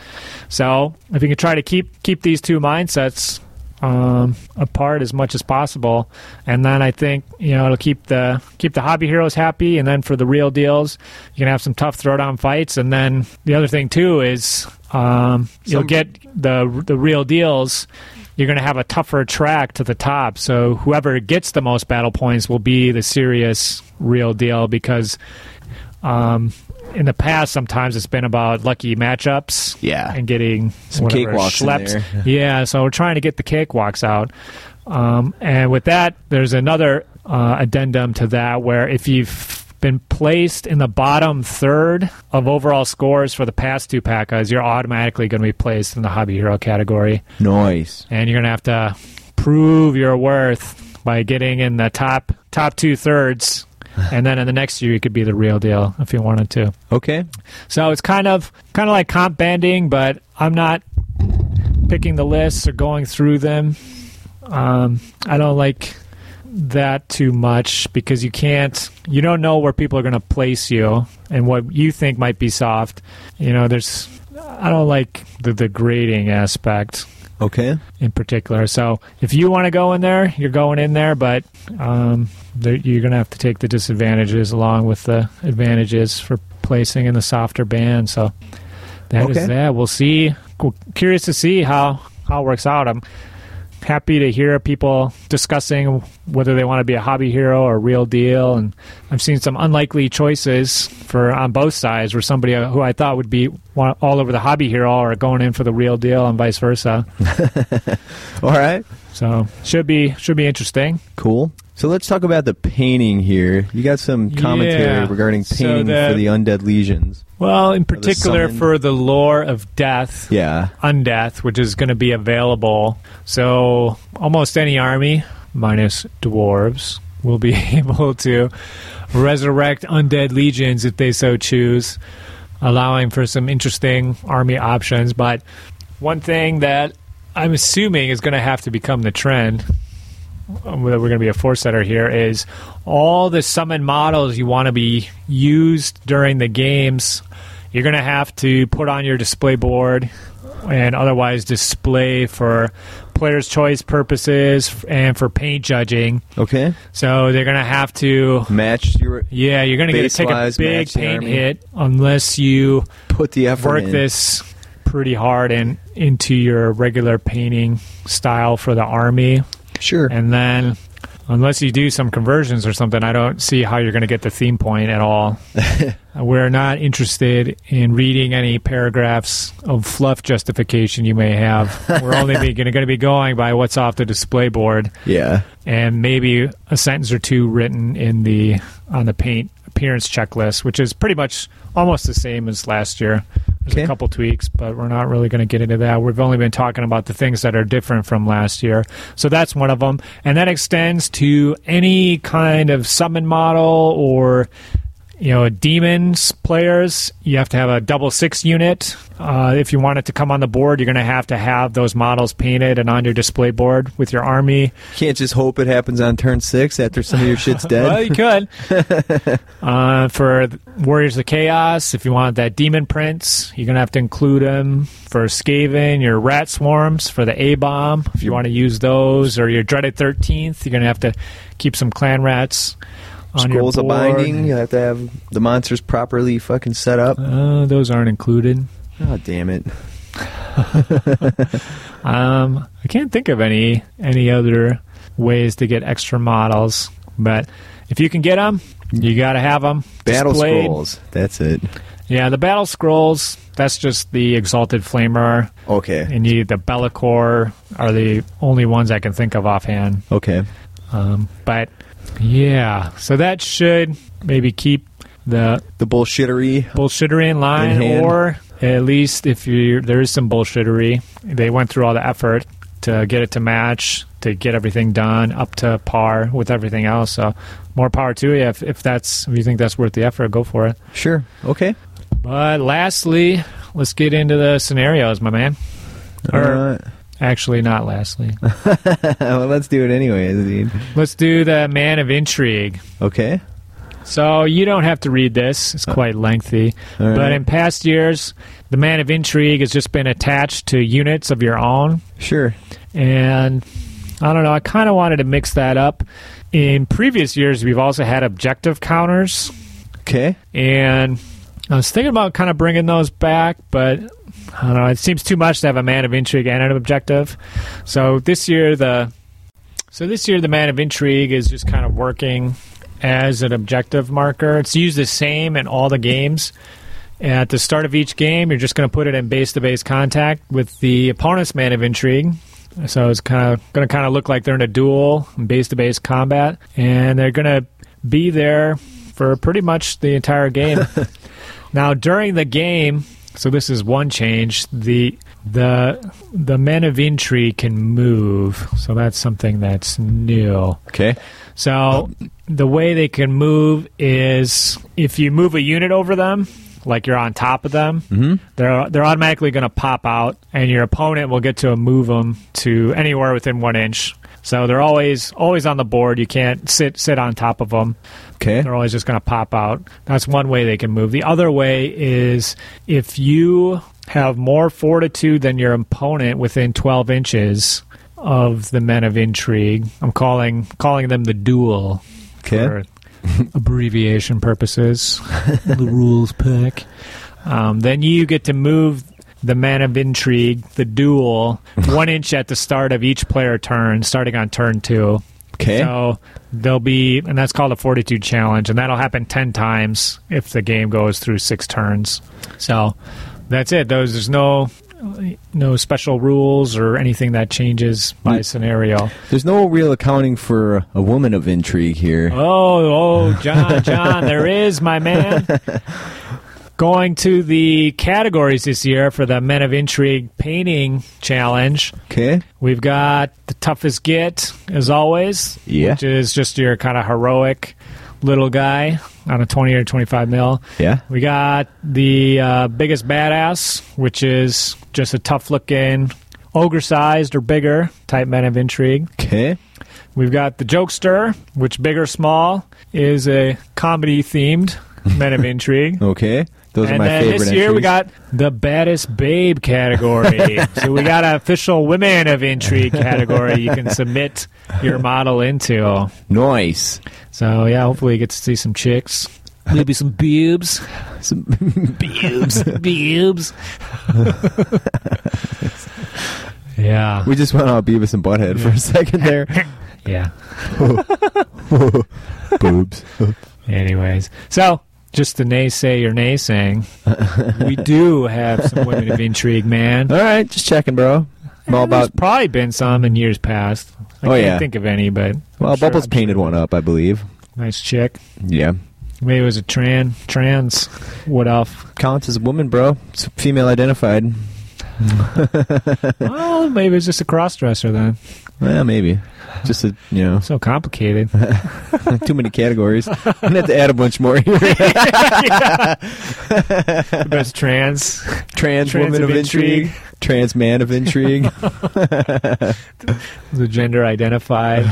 So if you can try to keep keep these two mindsets um, apart as much as possible, and then I think you know it'll keep the keep the hobby heroes happy, and then for the real deals, you can have some tough throwdown fights, and then the other thing too is um, you'll Some- get the the real deals. You're going to have a tougher track to the top, so whoever gets the most battle points will be the serious real deal because. Um, in the past, sometimes it's been about lucky matchups Yeah. and getting Some whatever, cakewalks schleps. Yeah, so we're trying to get the cakewalks out. Um, and with that, there's another uh, addendum to that where if you've been placed in the bottom third of overall scores for the past two PACAs, you're automatically going to be placed in the Hobby Hero category. Nice. And you're going to have to prove your worth by getting in the top top two thirds. And then in the next year, you could be the real deal if you wanted to. Okay. So it's kind of kind of like comp banding, but I'm not picking the lists or going through them. Um, I don't like that too much because you can't you don't know where people are going to place you and what you think might be soft you know there's i don't like the, the grading aspect Okay. in particular. So if you want to go in there you're going in there but um, there, you're going to have to take the disadvantages along with the advantages for placing in the softer band. So that is Okay. that. We'll see. Cu- curious to see how how it works out. I'm happy to hear people discussing whether they want to be a hobby hero or real deal and i've seen some unlikely choices for on both sides where somebody uh, who i thought would be all over the hobby hero or going in for the real deal and vice versa All right. So should be should be interesting Cool. So let's talk about the painting here. You got some commentary Yeah. regarding So painting the- for the undead legions. well in particular summoned- for the lore of death Yeah. undeath which is going to be available so almost any army minus dwarves will be able to resurrect undead legions if they so choose allowing for some interesting army options but one thing that i'm assuming is going to have to become the trend um, that we're going to be a four setter here is all the summon models you want to be used during the games you're going to have to put on your display board and otherwise display for players choice purposes and for paint judging Okay. so they're going to have to Match your yeah you're going to get to take a big paint hit unless you put the effort work in. this pretty hard and into your regular painting style for the army Sure. and then, unless you do some conversions or something, I don't see how you're going to get the theme point at all. We're not interested in reading any paragraphs of fluff justification you may have. We're only going to be going by what's off the display board yeah. and maybe a sentence or two written in the on the paint appearance checklist, which is pretty much almost the same as last year. There's Okay. a couple tweaks, but we're not really going to get into that. We've only been talking about the things that are different from last year. So that's one of them. And that extends to any kind of summon model or you know, demons players, you have to have a double six unit. Uh, if you want it to come on the board, you're going to have to have those models painted and on your display board with your army. Can't just hope it happens on turn six after some of your shit's dead. Well, you could. uh, for Warriors of Chaos, if you want that Demon Prince, you're going to have to include them. For Skaven, your Rat Swarms for the A Bomb, if you want to use those. Or your Dreaded 13th, you're going to have to keep some Clan Rats Scrolls of binding. You have to have the monsters properly fucking set up. Uh, those aren't included. Oh damn it! Um, I can't think of any any other ways to get extra models, but if you can get them, you got to have them. Battle displayed. scrolls. That's it. Yeah, the battle scrolls. That's just the exalted flamer, Okay. and you the Be'lakor are the only ones I can think of offhand. Okay. Um, but yeah, so that should maybe keep the The bullshittery. bullshittery in line, In or at least if you there is some bullshittery, they went through all the effort to get it to match, to get everything done up to par with everything else. So more power to you if, if that's if you think that's worth the effort, go for it. Sure. Okay. But lastly, let's get into the scenarios, my man. All right. Actually, not lastly. well, let's do it anyway, dude. let's do the man of intrigue. Okay. So you don't have to read this; it's uh, quite lengthy. Right. But in past years, the man of intrigue has just been attached to units of your own, Sure. and I don't know. I kind of wanted to mix that up. In previous years, we've also had objective counters, Okay. and I was thinking about kind of bringing those back, but I don't know. It seems too much to have a man of intrigue and an objective. So this year, the so this year the man of intrigue is just kind of working as an objective marker. It's used the same in all the games. At the start of each game, you're just going to put it in base to base contact with the opponent's man of intrigue. So it's kind of going to kind of look like they're in a duel, base to base combat, and they're going to be there for pretty much the entire game. now during the game, so this is one change. The the the men of intrigue can move, so that's something that's new. Okay. So the way they can move is if you move a unit over them, like you're on top of them, Mhm. they're they're automatically going to pop out, and your opponent will get to move them to anywhere within one inch. So they're always always on the board. You can't sit sit on top of them. Okay. They're always just going to pop out. That's one way they can move. The other way is if you have more fortitude than your opponent within 12 inches of the men of intrigue. I'm calling calling them the duel Okay. for abbreviation purposes. the rules pack. Um, then you get to move the man of intrigue, the duel, one inch at the start of each player turn, starting on turn two. Okay. So there'll be, and that's called a fortitude challenge, and that'll happen ten times if the game goes through six turns. So that's it. Those there's no no special rules or anything that changes by Mm. scenario. There's no real accounting for a woman of intrigue here. Oh, oh, John, John, there is, my man. Going to the categories this year for the Men of Intrigue painting challenge. Okay. We've got the toughest get, as always, Yeah. which is just your kind of heroic little guy on a 20 or 25 mil. Yeah. We got the uh, biggest badass, which is just a tough looking, ogre sized or bigger type Men of Intrigue. Okay. We've got the jokester, which big or small is a comedy themed Men of Intrigue. Okay. Those and are my then favorite this year we got the baddest babe category. so we got an official women of intrigue category you can submit your model into. Nice. So yeah, hopefully you get to see some chicks. Maybe some boobs. Some boobs. boobs. yeah. we just went on Beavis and Butthead for a second there. Yeah. Boobs. Anyways, so just to naysay your naysaying, we do have some women of intrigue, man. All right, just checking, bro. I'm all There's probably been some in years past. I Oh, can't yeah. think of any, but Well, sure- Bubbles I'm painted sure. one up, I believe. Nice chick. Yeah. Maybe it was a tran trans. What else? Counts as a woman, bro. It's female identified. well, maybe it's just a cross dresser then. Well, maybe. Just a, you know, So complicated. too many categories. I'm going to have to add a bunch more here. Best trans. Trans, Trans woman of of intrigue. Trans man of intrigue. The gender identified.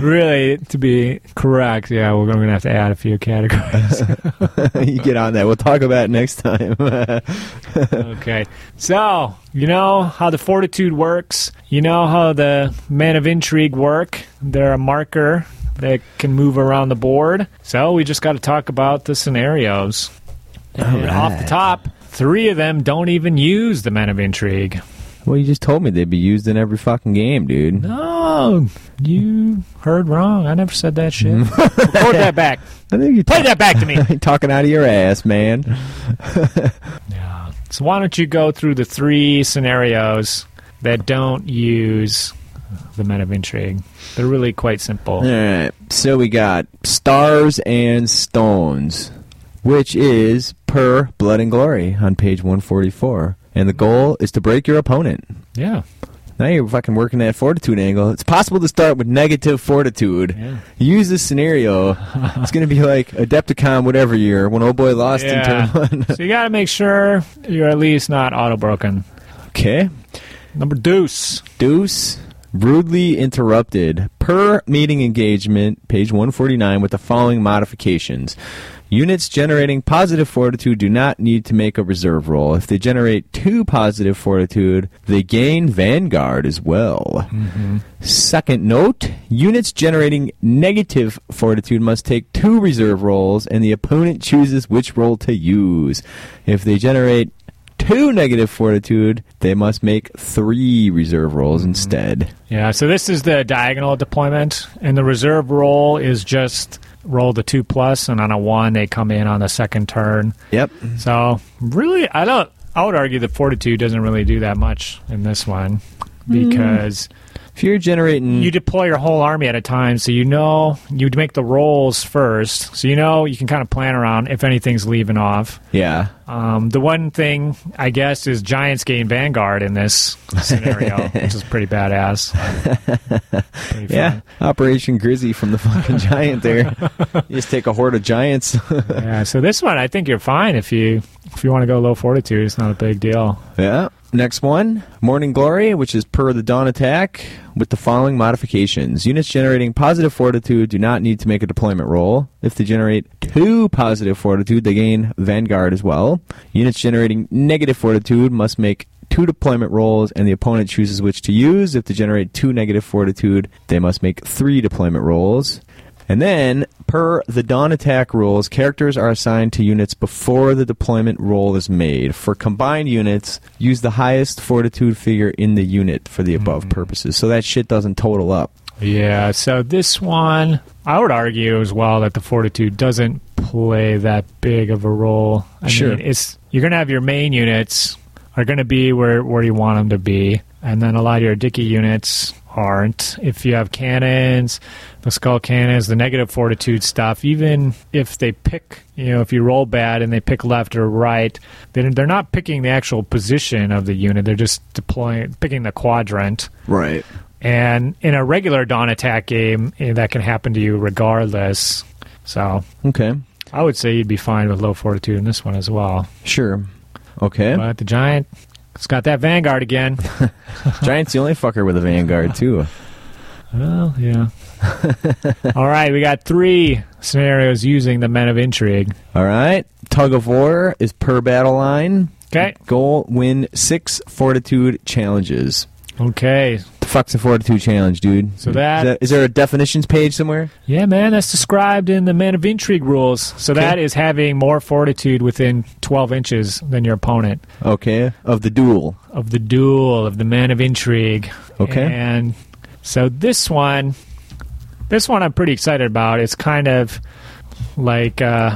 Really, to be correct, yeah, we're going to have to add a few categories. you get on that. We'll talk about it next time. okay. So, you know how the fortitude works. You know how the men of intrigue work. They're a marker that can move around the board. So, we just got to talk about the scenarios. Off the top, three of them don't even use the men of intrigue. Well, you just told me they'd be used in every fucking game, dude. No, you heard wrong. I never said that shit. Record that back. I think you Play that back to me. talking out of your ass, man. Yeah. So why don't you go through the three scenarios that don't use the men of intrigue? They're really quite simple. All right. So we got stars and stones, which is per Blood and Glory on page 144. And the goal is to break your opponent. Yeah. Now you're fucking working that fortitude angle. It's possible to start with negative fortitude. Yeah. Use this scenario. it's going to be like Adepticon whatever year when old boy lost in Yeah. turn one. So you got to make sure you're at least not auto broken. okay. Number deuce. Deuce rudely interrupted per meeting engagement, page 149, with the following modifications. Units generating positive fortitude do not need to make a reserve roll. If they generate two positive fortitude, they gain Vanguard as well. Mm-hmm. Second note units generating negative fortitude must take two reserve rolls, and the opponent chooses which roll to use. If they generate two negative fortitude, they must make three reserve rolls mm-hmm. instead. Yeah. So this is the diagonal deployment, and the reserve roll is just roll the two plus, and on a one they come in on the second turn. Yep. So really, I don't. I would argue that fortitude doesn't really do that much in this one mm-hmm. because If you're generating, you deploy your whole army at a time, so you know you make the rolls first, so you know you can kind of plan around if anything's leaving off. yeah, Um, the one thing I guess is Giants gain Vanguard in this scenario, which is pretty badass. Pretty yeah. Operation Grizzy from the fucking giant. There, you just take a horde of giants. yeah. So this one, I think you're fine if you if you want to go low fortitude. It's not a big deal. yeah. Next one, Morning Glory, which is per the Dawn attack, with the following modifications. Units generating positive fortitude do not need to make a deployment roll. If they generate two positive fortitude, they gain Vanguard as well. Units generating negative fortitude must make two deployment rolls, and the opponent chooses which to use. If they generate two negative fortitude, they must make three deployment rolls. And then, per the Dawn attack rules, characters are assigned to units before the deployment roll is made. For combined units, use the highest fortitude figure in the unit for the above mm-hmm. purposes. So that shit doesn't total up. Yeah. So this one, I would argue as well that the fortitude doesn't play that big of a role. I Sure. mean, it's you're going to have your main units are going to be where where you want them to be, and then a lot of your dicky units aren't. If you have cannons, the skull cannons, the negative fortitude stuff, even if they pick, you know, if you roll bad and they pick left or right, then they're not picking the actual position of the unit. They're just deploying, picking the quadrant. Right. And in a regular dawn attack game, eh, that can happen to you regardless. So Okay. I would say you'd be fine with low fortitude in this one as well. Sure. Okay. But the giant, it's got that vanguard again. Giant's the only fucker with a Vanguard, too. well, yeah. All right, we got three scenarios using the men of intrigue. All right. Tug of War is per battle line. Okay. Goal win six fortitude challenges. Okay. The fuck's a fortitude challenge, dude? So that- is, is there a definitions page somewhere? Yeah, man, that's described in the Man of intrigue rules. So that is having more fortitude within 12 inches than your opponent. Okay. Of the duel. of the duel of the Man of intrigue. Okay. And so this one, this one I'm pretty excited about. It's kind of like uh,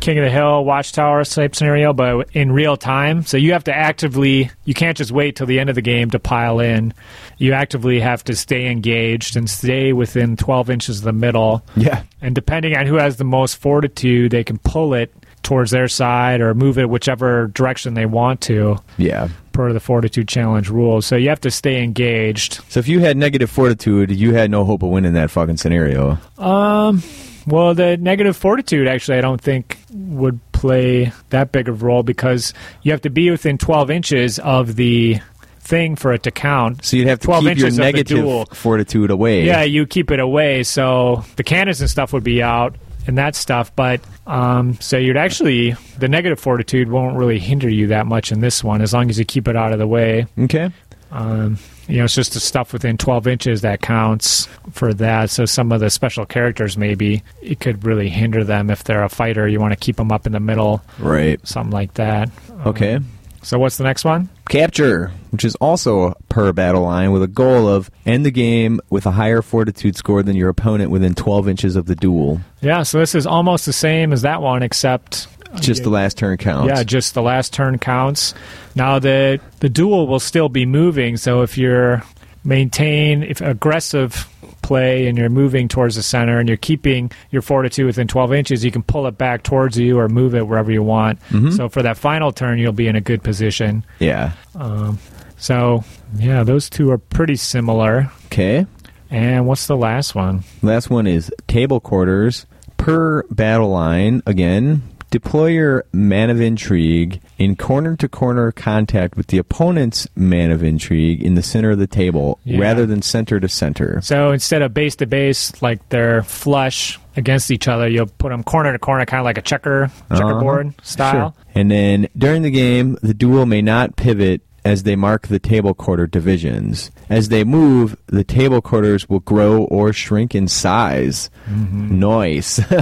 King of the Hill Watchtower type scenario, but in real time. So you have to actively, you can't just wait till the end of the game to pile in. You actively have to stay engaged and stay within 12 inches of the middle. Yeah. And depending on who has the most fortitude, they can pull it towards their side or move it whichever direction they want to Yeah. per the fortitude challenge rules. So you have to stay engaged. So if you had negative fortitude, you had no hope of winning that fucking scenario. Um, well, the negative fortitude actually, I don't think would play that big of a role because you have to be within 12 inches of the thing for it to count. So you'd have to 12 keep your inches of negative fortitude away. Yeah, you keep it away, so the cannons and stuff would be out and that stuff. But um, so you'd actually the negative fortitude won't really hinder you that much in this one as long as you keep it out of the way. Okay. Um, you know, it's just the stuff within 12 inches that counts for that. So some of the special characters, maybe it could really hinder them if they're a fighter. You want to keep them up in the middle, Right. something like that. Okay. So what's the next one? Capture, which is also per battle line with a goal of end the game with a higher fortitude score than your opponent within 12 inches of the duel. Yeah, so this is almost the same as that one, except Just the last turn counts. Yeah, just the last turn counts. Now the the duel will still be moving, so if you're maintain if aggressive play and you're moving towards the center and you're keeping your fortitude within 12 inches, you can pull it back towards you or move it wherever you want. So for that final turn, you'll be in a good position. Yeah. Um, So yeah, those two are pretty similar. Okay. And what's the last one? Last one is table quarters per battle line. Again, deploy your man of intrigue in corner to corner contact with the opponent's man of intrigue in the center of the table Yeah. rather than center to center. So instead of base to base, like they're flush against each other, you'll put them corner to corner, kind of like a checker checkerboard uh-huh. style. Sure. And then during the game, the duel may not pivot as they mark the table quarter divisions. As they move, the table quarters will grow or shrink in size. Mm-hmm. Nice.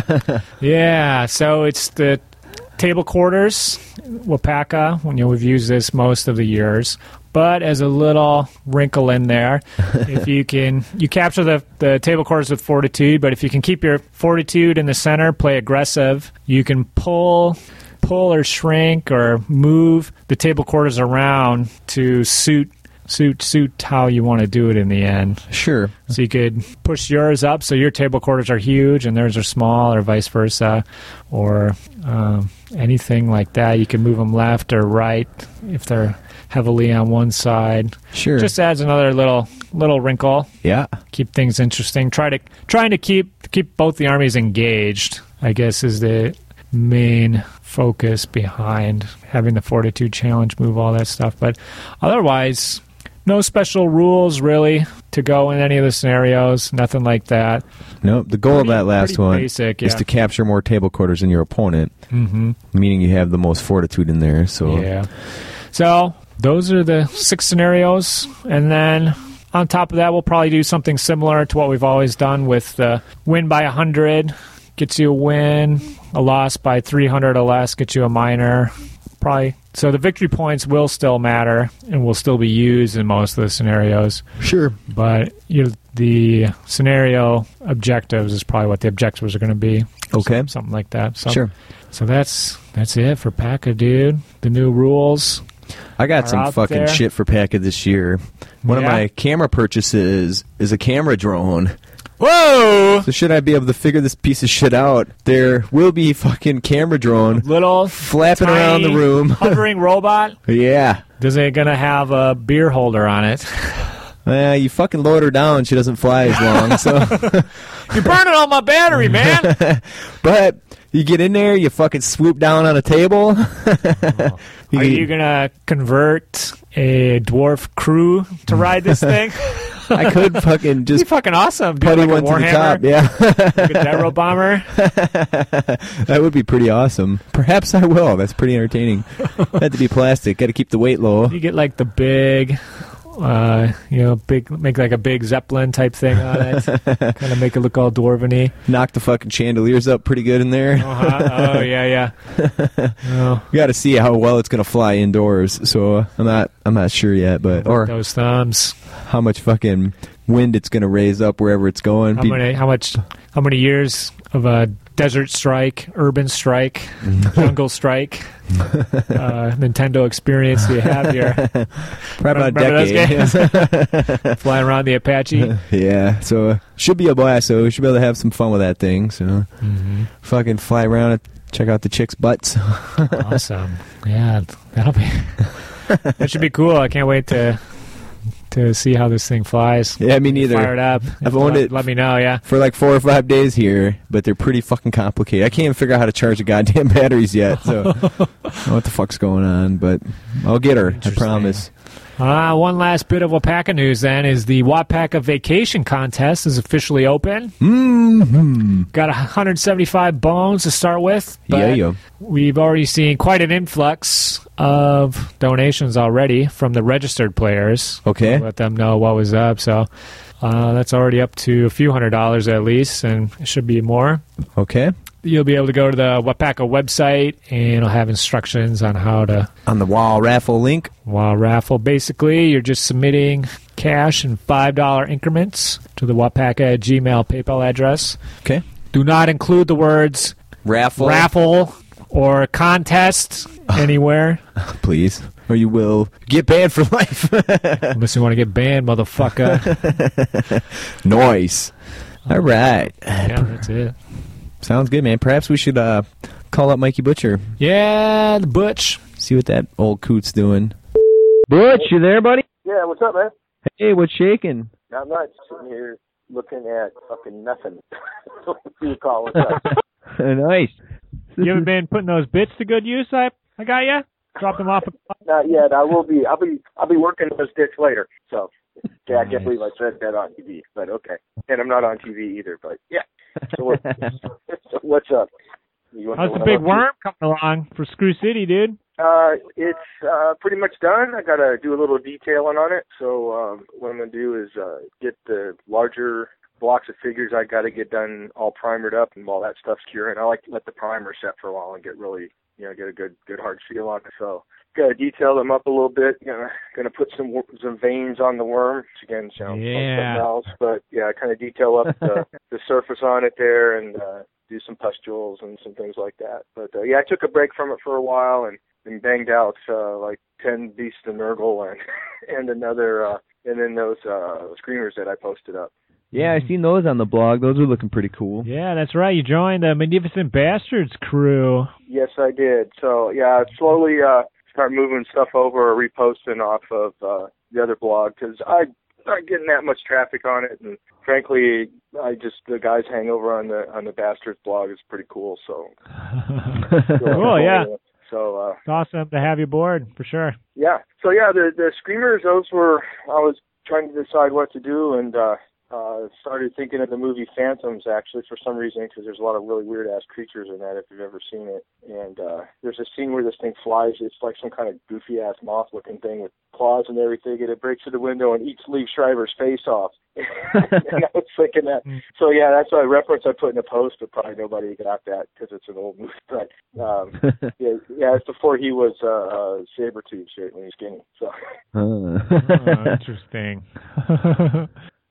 Yeah, so it's the table quarters, Wapaka, when you know, we've used this most of the years. But as a little wrinkle in there, if you can, you capture the, the table quarters with fortitude, but if you can keep your fortitude in the center, play aggressive, you can pull pull or shrink or move the table quarters around to suit suit suit how you want to do it in the end. Sure. So you could push yours up so your table quarters are huge and theirs are small, or vice versa, or um, anything like that. You can move them left or right if they're heavily on one side. Sure. Just adds another little little wrinkle. yeah. Keep things interesting. Try to trying to keep keep both the armies engaged. I guess is the main focus behind having the fortitude challenge move all that stuff. But otherwise, no special rules really to go in any of the scenarios. Nothing like that. Nope. The goal Pretty- of that last one basic, is to capture more table quarters than your opponent, Mm-hmm. meaning you have the most fortitude in there. So Yeah. So those are the six scenarios, and then on top of that, we'll probably do something similar to what we've always done with the win by hundred gets you a win, a loss by three hundred or less gets you a minor. Probably. So the victory points will still matter and will still be used in most of the scenarios, sure. but you the scenario objectives is probably what the objectives are going to be. Okay. something like that. So, Sure. So that's that's it for PACA, dude. The new rules. I got some fucking there. shit for Packet this year. One Yeah? of my camera purchases is a camera drone. Whoa! So should I be able to figure this piece of shit out? There will be fucking camera drone Little flapping around the room. hovering robot. yeah. Is it gonna have a beer holder on it? Yeah, you fucking load her down, she doesn't fly as long. So, You're burning all my battery, man. but you get in there, you fucking swoop down on a table. You Are you gonna convert a dwarf crew to ride this thing? I could fucking Be just fucking awesome. Putty like one to the top. Yeah, like a Gyrobomber. that would be pretty awesome. Perhaps I will. That's pretty entertaining. Had to be plastic. Got to keep the weight low. You get like the big, uh, you know, big make like a big zeppelin type thing on it. kind of make it look all dwarven-y. Knock the fucking chandeliers up pretty good in there. Uh-huh. Oh yeah, yeah. Oh, We got to see how well it's gonna fly indoors. So I'm not. I'm not sure yet, but or those thumbs. how much fucking wind it's gonna raise up wherever it's going. How Be- many? How much? How many years of a desert strike, urban strike, jungle strike, uh, Nintendo experience do you have here? Probably about Remember a decade. Flying around the Apache. yeah. So uh, should be a blast. So we should be able to have some fun with that thing. So fucking fly around it. Check out the chicks' butts. awesome. Yeah, that'll be. that should be cool. I can't wait to to see how this thing flies. yeah, me neither. Fire it up. I've owned let, it. Let me know. Yeah. for like four or five days here, but they're pretty fucking complicated. I can't even figure out how to charge the goddamn batteries yet. So I don't know what the fuck's going on, but I'll get her. I promise. Uh, one last bit of Wapaka news then is the Wapaka Vacation Contest is officially open. Mm-hmm. Got 175 bones to start with. but Yeah, yeah. We've already seen quite an influx of donations already from the registered players. Okay. Let them know what was up. So uh, that's already up to a few hundred dollars at least, and it should be more. Okay. You'll be able to go to the Wapaka website, and it'll have instructions on how to On the wall raffle link. Wow, raffle. Basically, you're just submitting cash in $5 increments to the Wapaka Gmail PayPal address. Okay. Do not include the words Raffle. raffle or contest anywhere Please. Or you will get banned for life. unless you want to get banned, motherfucker. Noise. All right. yeah, that's it. Sounds good, man. Perhaps we should uh, call up Mikey Butcher. Yeah, the Butch. See what that old coot's doing. Butch, you there, buddy? Yeah, what's up, man? Hey, what's shaking? Not much. Sitting here looking at fucking nothing. what do you call what's up? nice. You haven't been putting those bits to good use? I, I got you. Drop them off. Not yet. I will be. I'll be. I'll be working those dicks later. So, yeah, I can't believe I said that on TV, but okay. And I'm not on TV either. But yeah. So, what, what's up? How's the big worm coming along for Screw City, dude? Uh, it's uh pretty much done. I gotta do a little detailing on it. So um, what I'm gonna do is uh get the larger blocks of figures I got to get done all primered up and while that stuff's curing, I like to let the primer set for a while and get really, you know, get a good good hard seal on it. So got to detail them up a little bit. You know, going to put some some veins on the worm, which again sounds Yeah. something else, but yeah, kind of detail up the the surface on it there and uh, do some pustules and some things like that. But uh, yeah, I took a break from it for a while and and banged out uh, like ten beasts of Nurgle and and another uh, and then those uh, screamers that I posted up. Yeah, I seen those on the blog. Those are looking pretty cool. Yeah, that's right. You joined the Magnificent Bastards crew. Yes, I did. So yeah, I slowly uh, start moving stuff over or reposting off of uh, the other blog because I not getting that much traffic on it, and frankly, I just the guys hang over on the on the Bastards blog is pretty cool. So cool, yeah. So uh, It's awesome to have you aboard for sure. yeah, so yeah, the the screamers, those were I was trying to decide what to do, and uh, uh, started thinking of the movie Phantoms actually for some reason because there's a lot of really weird ass creatures in that if you've ever seen it. And uh, there's a scene where this thing flies. It's like some kind of goofy ass moth looking thing with claws and everything, and it breaks through the window and eats Liev Schreiber's face off. and I was thinking that. So yeah, that's a reference I put in a post, but probably nobody got that because it's an old movie. But um, yeah, yeah, it's before he was uh, uh, saber tooth shit when he was skinny. So. Huh. interesting.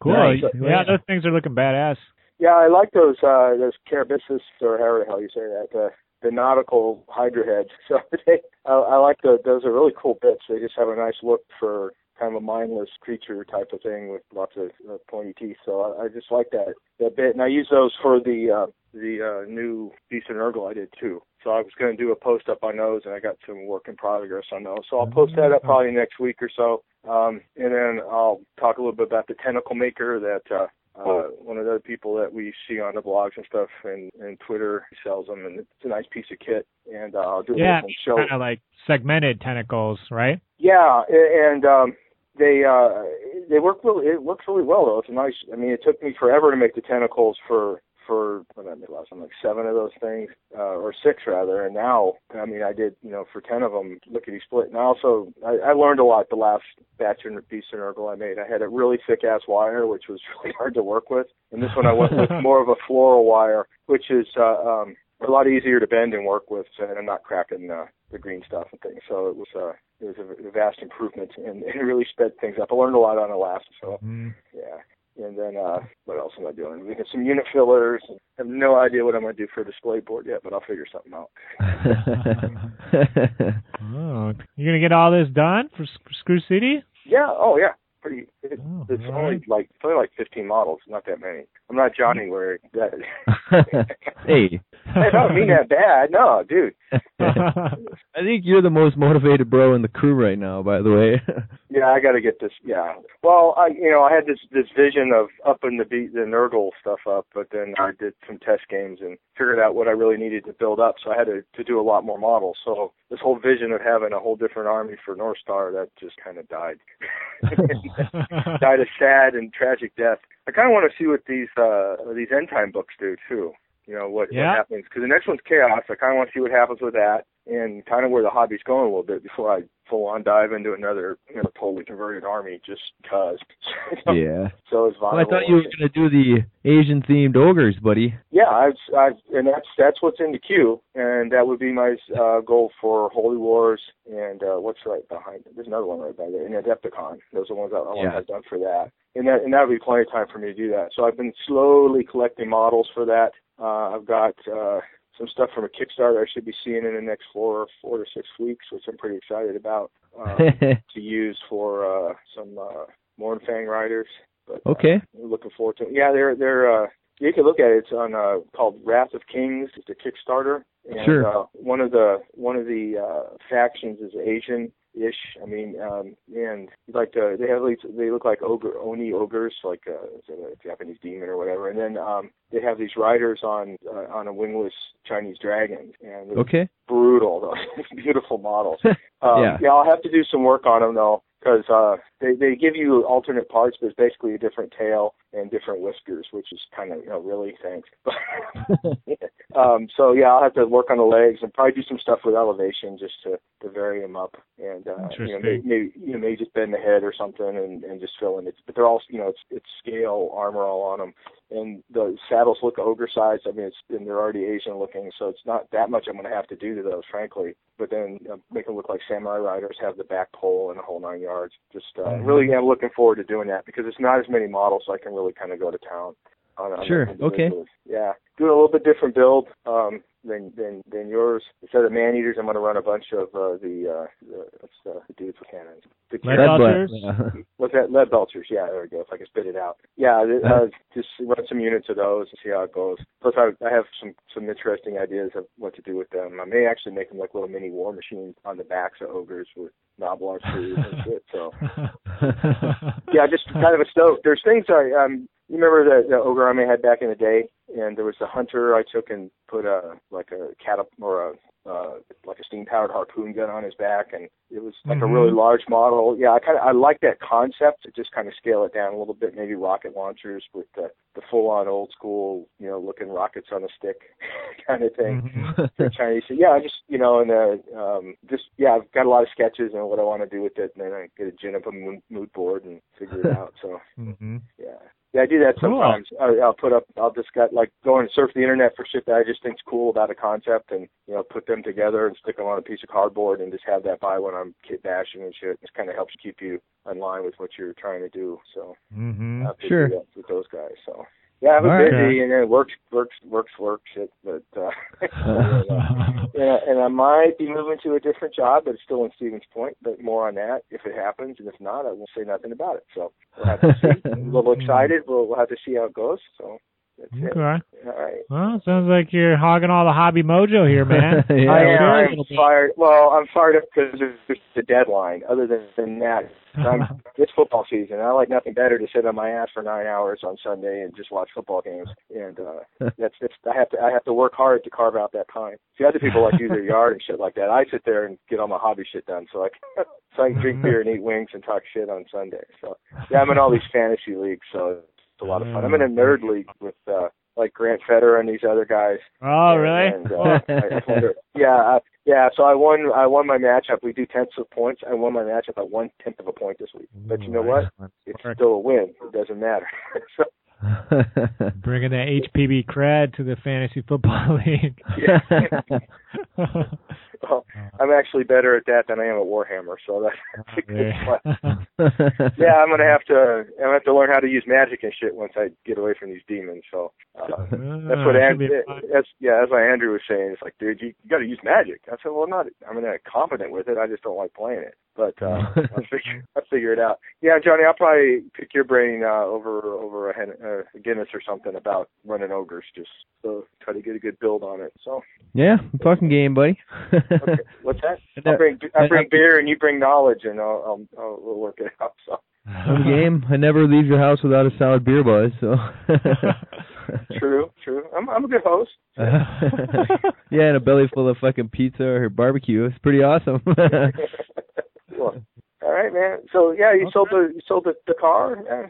Cool. Nice. Yeah, those things are looking badass. Yeah, I like those uh those Carabissus or however the hell you say that, uh, the nautical hydra heads. So they, I, I like the those are really cool bits. They just have a nice look for kind of a mindless creature type of thing with lots of uh, pointy teeth. So I, I just like that that bit, and I use those for the uh, the uh, new Beast of Nurgle I did too. So I was going to do a post up on those, and I got some work in progress on those. So I'll post that up probably next week or so, um, and then I'll talk a little bit about the tentacle maker that. Uh, uh, one of the people that we see on the blogs and stuff and, and Twitter sells them and it's a nice piece of kit and uh, I'll do a Yeah, little show. kind of like segmented tentacles, right? Yeah, and um they uh they work really it works really well though. It's a nice I mean it took me forever to make the tentacles for for what did I make last time like seven of those things uh or six rather and now I mean I did you know for ten of them lickety split and I also I, I learned a lot the last batch of Beast of Nurgle I made. I had a really thick ass wire which was really hard to work with and this one I went with more of a floral wire which is uh um a lot easier to bend and work with and I'm not cracking uh, the green stuff and things. So it was uh it was a, a vast improvement and it really sped things up. I learned a lot on the last so Mm. yeah. And then uh what else am I doing? We got some unit fillers. I have no idea what I'm gonna do for a display board yet, but I'll figure something out. Oh, you gonna get all this done for, for Screw City? Yeah, oh yeah. Pretty it, Oh, it's only like it's only like fifteen models, not that many. I'm not Johnny where that hey, I don't mean that bad. No, dude. I think you're the most motivated bro in the crew right now. By the way. Yeah, I got to get this. Yeah. Well, I you know I had this this vision of upping the beat the Nurgle stuff up, but then I did some test games and figured out what I really needed to build up. So I had to to do a lot more models. So this whole vision of having a whole different army for North Star that just kind of died. died a sad and tragic death. I kind of want to see what these uh these end time books do too. You know what, Yeah. what happens because the next one's chaos. I kind of want to see what happens with that and kind of where the hobby's going a little bit before I full on dive into another you know totally converted army just cause. yeah. So it's Well. I thought you were gonna do the Asian themed ogres, buddy. Yeah, I've, I've, and that's that's what's in the queue, and that would be my uh, goal for Holy Wars and uh, what's right behind it. There's another one right by there, and Adepticon. Those are the ones I, I want Yeah. to have done for that, and that and that would be plenty of time for me to do that. So I've been slowly collecting models for that. Uh, I've got uh, some stuff from a Kickstarter I should be seeing in the next four four to six weeks, which I'm pretty excited about uh, to use for uh, some uh, Mournfang riders. But, uh, okay. I'm looking forward to it. Yeah, they're they're uh you can look at it. It's on uh called Wrath of Kings. It's a Kickstarter. And Sure. uh one of the one of the uh factions is Asian ish. I mean, um and like uh they have these they look like ogre oni ogres, like uh a Japanese demon or whatever. And then um they have these riders on uh, on a wingless Chinese dragon and Okay. brutal though. beautiful models. Um, Yeah. yeah, I'll have to do some work on them though, because uh, they they give you alternate parts, but it's basically a different tail and different whiskers, which is kind of you know really thanks. um, so yeah, I'll have to work on the legs and probably do some stuff with elevation just to to vary them up and uh, you know maybe, Interesting. maybe you know maybe just bend the head or something and and just fill in it. But they're all you know it's it's scale armor all on them and the saddles look ogre sized. I mean, it's and they're already Asian looking, so it's not that much I'm going to have to do to those, frankly. But then uh, make them look like samurai riders, have the back pole and the whole nine yards. Just uh, Mhm. really am looking forward to doing that because it's not as many models, so I can really kind of go to town. On, on Sure, okay. Yeah, doing a little bit different build um, than than than yours. Instead of man eaters, I'm going to run a bunch of uh, the uh, the, what's the, dudes with cannons. The Leadbelchers? What's that? Leadbelchers. Yeah, there we go. If I can spit it out. Yeah, uh, just run some units of those and see how it goes. Plus, I, I have some some interesting ideas of what to do with them. I may actually make them like little mini war machines on the backs of ogres with screws and shit. So yeah, just kind of a stoke. There's things I um. You remember the, the ogre army I had back in the day, and there was a hunter I took and put a like a catap or a uh, like a steam powered harpoon gun on his back, and it was like a Mhm. really large model. Yeah, I kind of I like that concept. To just kind of scale it down a little bit, maybe rocket launchers with the the full on old school, you know, looking rockets on a stick kind of thing Mhm. for Chinese. So, yeah, I just you know, and uh, um, just yeah, I've got a lot of sketches and what I want to do with it, and then I get a gin up a mood, mood board and figure it out. So Mhm. yeah, yeah, I do that Cool. sometimes. I, I'll put up, I'll just got like go and surf the internet for shit that I just think's cool about a concept, and you know, put them together and stick them on a piece of cardboard, and just have that by when I'm kit bashing and shit. It kind of helps keep you in line with what you're trying to do. So Mhm. Have Sure. with those guys. So yeah, I'm All right. busy and it works, works, works, works. Shit, but uh, yeah, and I might be moving to a different job, but it's still in Stevens Point. But more on that if it happens, and if not, I won't say nothing about it. So we'll have to see. I'm a little excited. We'll, we'll have to see how it goes. So that's it. All right. Well, sounds like you're hogging all the hobby mojo here, man. Yeah, I am. sure I'm fired. Well, I'm fired up because there's the deadline. Other than, than that, I'm, it's football season. I like nothing better to sit on my ass for nine hours on Sunday and just watch football games. And uh that's that's I have to I have to work hard to carve out that time. See, other people like use their yard and shit like that. I sit there and get all my hobby shit done, so I can, so I can drink beer and eat wings and talk shit on Sunday. So yeah, I'm in all these fantasy leagues, so it's a lot of fun. I'm in a nerd league with uh like Grant Federer and these other guys. Oh, really? And, uh, I, I wonder, yeah, I, yeah. So I won. I won my matchup. We do tenths of points. I won my matchup by one tenth of a point this week. But you know what? It's still a win. It doesn't matter. so, Bringing that HPB cred to the fantasy football league. Well, I'm actually better at that than I am at Warhammer. So that's a good Yeah. Yeah, I'm gonna have to. I'm gonna have to learn how to use magic and shit once I get away from these demons. So uh, that's what Andrew. That's yeah. That's what Andrew was saying. It's like, dude, you, you got to use magic. I said, well, not. I mean, I'm confident with it. I just don't like playing it. But uh, I'll figure. I'll figure it out. Yeah, Johnny, I'll probably pick your brain uh, over over a, hen- uh, a Guinness or something about running ogres. Just so try to get a good build on it. So yeah, fucking game, buddy. Okay. what's that? I'll bring I bring beer and you bring knowledge, and I'll, I'll, I'll we'll work it out. So Fun game. I never leave your house without a solid beer buzz. So. true, true. I'm I'm a good host. yeah, and a belly full of fucking pizza or barbecue. It's pretty awesome. Cool. All right, man. So yeah, you sold the you sold the, the car. Yeah.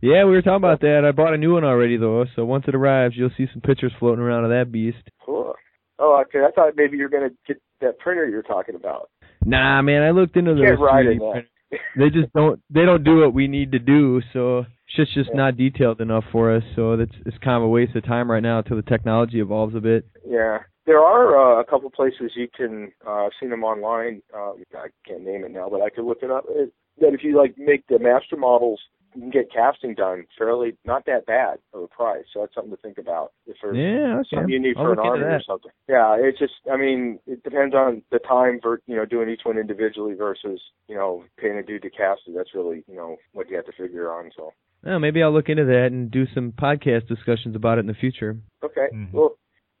yeah, we were talking about that. I bought a new one already though, so once it arrives, you'll see some pictures floating around of that beast. Cool. Oh, okay. I thought maybe you're gonna get that printer you're talking about. Nah, man, I looked into those. can't ride 3D in that. printers. They just don't. They don't do what we need to do. So shit's just Yeah. not detailed enough for us. So that's it's kind of a waste of time right now until the technology evolves a bit. Yeah. There are uh, a couple places you can. Uh, I've seen them online. Uh, I can't name it now, but I could look it up. It, that if you like make the master models, you can get casting done fairly not that bad of a price. So that's something to think about. If there's Yeah, okay. something you need I'll for an army or something. Yeah, it's just I mean, it depends on the time for you know doing each one individually versus you know paying a dude to cast it. That's really you know what you have to figure on. So Well, maybe I'll look into that and do some podcast discussions about it in the future. okay, Mhm. well.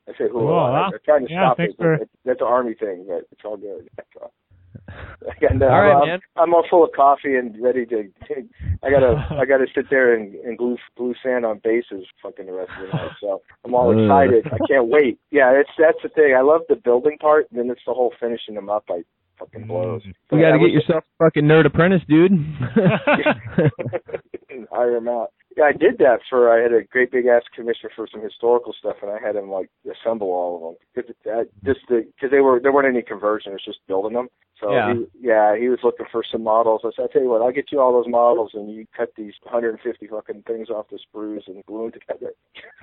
I say, Cool, well, I, well, I'm trying to yeah, stop thanks it. for- but That's an army thing, but it's all good. Got no, uh, All right, I'm, man. I'm all full of coffee and ready to. I gotta, I gotta sit there and, and glue glue sand on bases, fucking the rest of the night. So I'm all excited. I can't wait. Yeah, it's that's the thing. I love the building part, and then it's the whole finishing them up. I fucking blows. You mm. got to get yourself a fucking nerd apprentice, dude. hire him out. Yeah, I did that for. I had a great big ass commission for some historical stuff, and I had him like assemble all of them. Cause it, uh, just because they were there weren't any conversion, it was just building them. So Yeah. he, yeah, he was looking for some models. I said, I tell you what, I'll get you all those models, and you cut these 150 fucking things off the sprues and glue them together.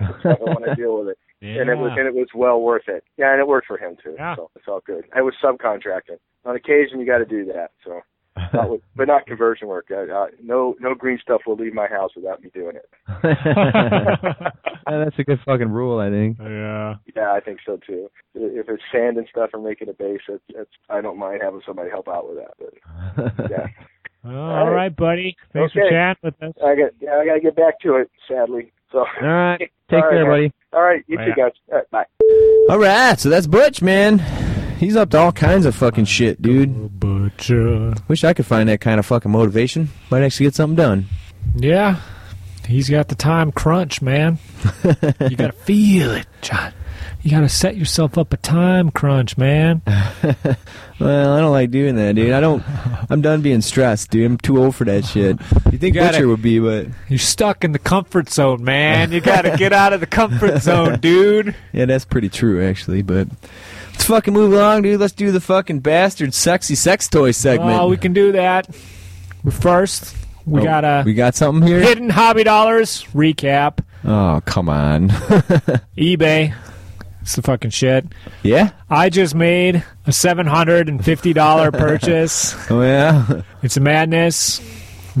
I don't want to deal with it. And it was and it was well worth it. Yeah, and it worked for him too. Yeah. So it's all good. I was subcontracting. On occasion, you got to do that. So. Not with, but not conversion work. Uh, uh, no, no green stuff will leave my house without me doing it. that's a good fucking rule, I think. yeah. Yeah, I think so too. If it's sand and stuff and making a base, it's, it's I don't mind having somebody help out with that. But yeah, All right, buddy. Thanks for Okay. chatting with us. I got yeah, I got to get back to it. Sadly, so All right. Take All right, care, man. buddy. all right, you Bye. two guys. All right, bye. All right, so that's Butch, man. He's up to all kinds of fucking shit, dude. Butcher. Wish I could find that kind of fucking motivation. Might actually get something done. Yeah. He's got the time crunch, man. you got to feel it, John. You got to set yourself up a time crunch, man. Well, I don't like doing that, dude. I don't. I'm done being stressed, dude. I'm too old for that shit. You think You gotta- Butcher would be, but You're stuck in the comfort zone, man. You got to get out of the comfort zone, dude. yeah, that's pretty true, actually. But let's fucking move along, dude. Let's do the fucking bastard sexy sex toy segment. Oh, we can do that. But first, we Oh, got a we got something here. hidden hobby dollars recap. Oh, come on. eBay. It's the fucking shit. yeah. I just made a seven hundred and fifty dollar purchase. Oh yeah. It's a madness.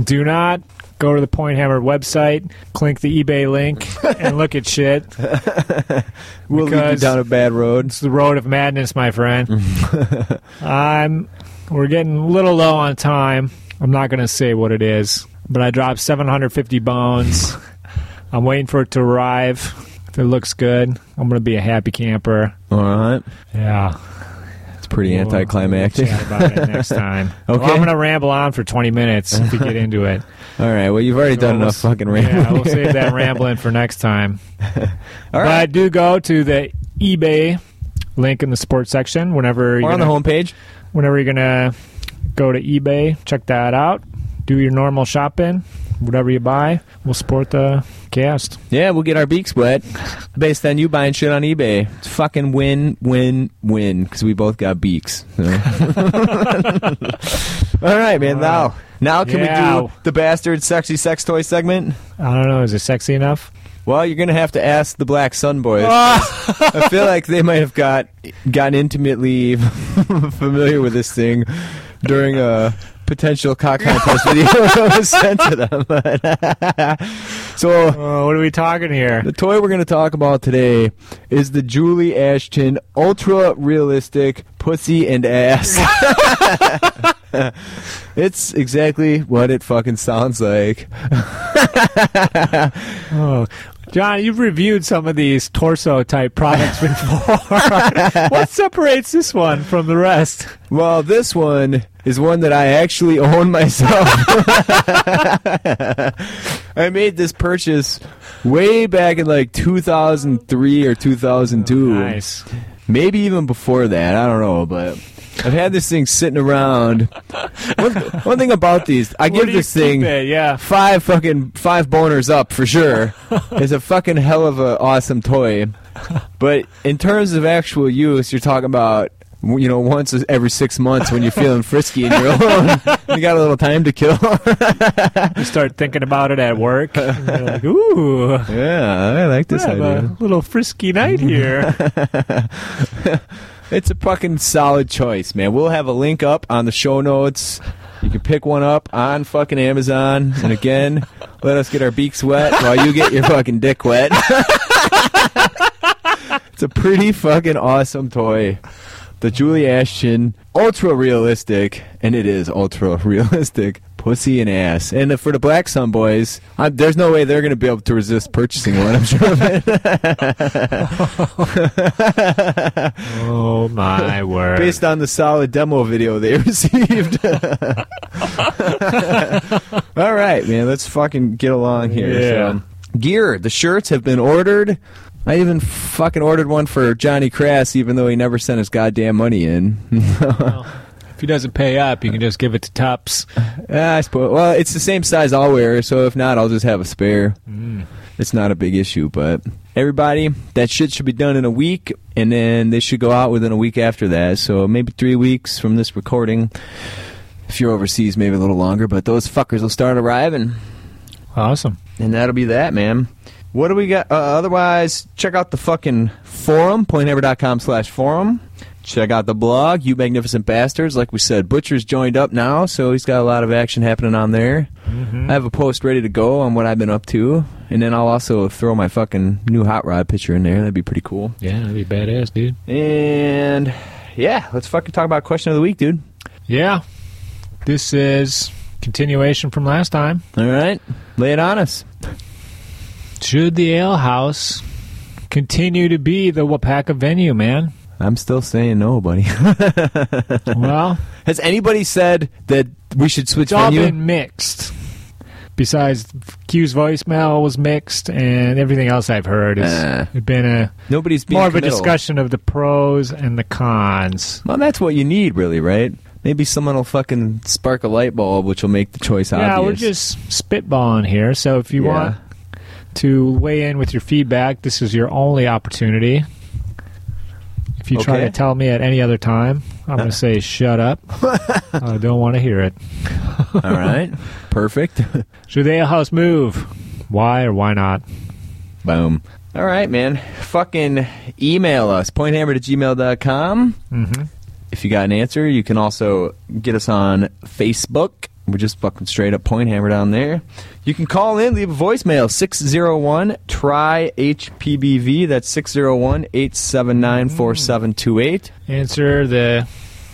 Do not go to the Point Hammer website, click the eBay link, and look at shit. We'll lead you Because- down a bad road. It's the road of madness, my friend. I'm. We're getting a little low on time. I'm not going to say what it is, but I dropped 750 bones. I'm waiting for it to arrive. If it looks good, I'm going to be a happy camper. All right. Yeah. Pretty We'll- anticlimactic. We'll about it next time. Well, Okay. I'm going to ramble on for 20 minutes we get into it. All right. Well, you've already done We'll- enough fucking rambling. Yeah, we'll save that rambling for next time. All But right. do go to the eBay link in the sports section whenever you're on the gonna, homepage. whenever you're gonna go to eBay. Check that out. Do your normal shopping. Whatever you buy, we'll support the cast. Yeah, we'll get our beaks wet based on you buying shit on eBay. It's fucking win, win, win because we both got beaks. so. All right, man. Now, now can Yeah. we do the bastard sexy sex toy segment? I don't know. Is it sexy enough? Well, you're gonna have to ask the Black Sun Boys. I feel like they might have got gotten intimately familiar with this thing during a potential cock contest video was sent to them. so Oh, what are we talking here? the toy we're going to talk about today is the Julie Ashton Ultra Realistic Pussy and Ass. it's exactly what it fucking sounds like. Oh, John, you've reviewed some of these torso type products before. what separates this one from the rest? Well, this one is one that I actually own myself. I made this purchase way back in like 2003 or 2002. Nice. Maybe even before that. I don't know, but I've had this thing sitting around. One, one thing about these, I Where give this thing it? Yeah. five fucking five boners up for sure. it's a fucking hell of an awesome toy. But in terms of actual use, you're talking about you know once every six months when you're feeling frisky and you're alone, you got a little time to kill. You start thinking about it at work. and you're like, ooh, yeah, I like this have idea. a little frisky night here. It's a fucking solid choice, man. We'll have a link up on the show notes. You can pick one up on fucking Amazon. And again, let us get our beaks wet while you get your fucking dick wet. it's a pretty fucking awesome toy. The Julie Ashton ultra realistic, and it is ultra realistic Pussy and ass. And for the Black Sun boys, I, there's no way they're going to be able to resist purchasing one, I'm sure of it. Oh my word! Based on the solid demo video they received. All right, man, let's fucking get along here. Yeah. So, gear, the shirts have been ordered. I even fucking ordered one for Johnny Crass, even though he never sent his goddamn money in. if he doesn't pay up, you can just give it to Tops. Yeah, I suppose. Well, it's the same size I'll wear, so if not, I'll just have a spare. Mm. It's not a big issue, but everybody, that shit should be done in a week, and then they should go out within a week after that. So maybe three weeks from this recording. If you're overseas, maybe a little longer, but those fuckers will start arriving, Awesome. and that'll be that, man. What do we got? Uh, otherwise, check out the fucking forum, pointhammer.com slash forum. Check out the blog, You Magnificent Bastards. Like we said, Butcher's joined up now, so he's got a lot of action happening on there. I have a post ready to go on what I've been up to, and then I'll also throw my fucking new hot rod picture in there. That'd be pretty cool. Yeah, that'd be badass, dude. And yeah, let's fucking talk about question of the week, dude. Yeah, this is continuation from last time. All right, lay it on us. Should the ale house continue to be the Wapaka venue, man? I'm still saying no, buddy. well, Has anybody said that we should switch it's all venue? been mixed. Besides, Q's voicemail was mixed, and everything else I've heard has Uh, been a Nobody's more of a discussion of the pros and the cons. Well, that's what you need, really, right? Maybe someone will fucking spark a light bulb, which will make the choice obvious. Yeah, we're just spitballing here. So if you Yeah. want to weigh in with your feedback, this is your only opportunity. If you try Okay. to tell me at any other time, I'm going to say shut up. I don't want to hear it. All right, perfect. Should the ale house move? Why or why not? Boom. All right, man. Fucking email us, pointhammer at gmail.com. Mm-hmm. If you got an answer, you can also get us on Facebook. We're just fucking straight up point hammer down there. You can call in, leave a voicemail 601 try HPBV. That's 601 879 4728. Answer the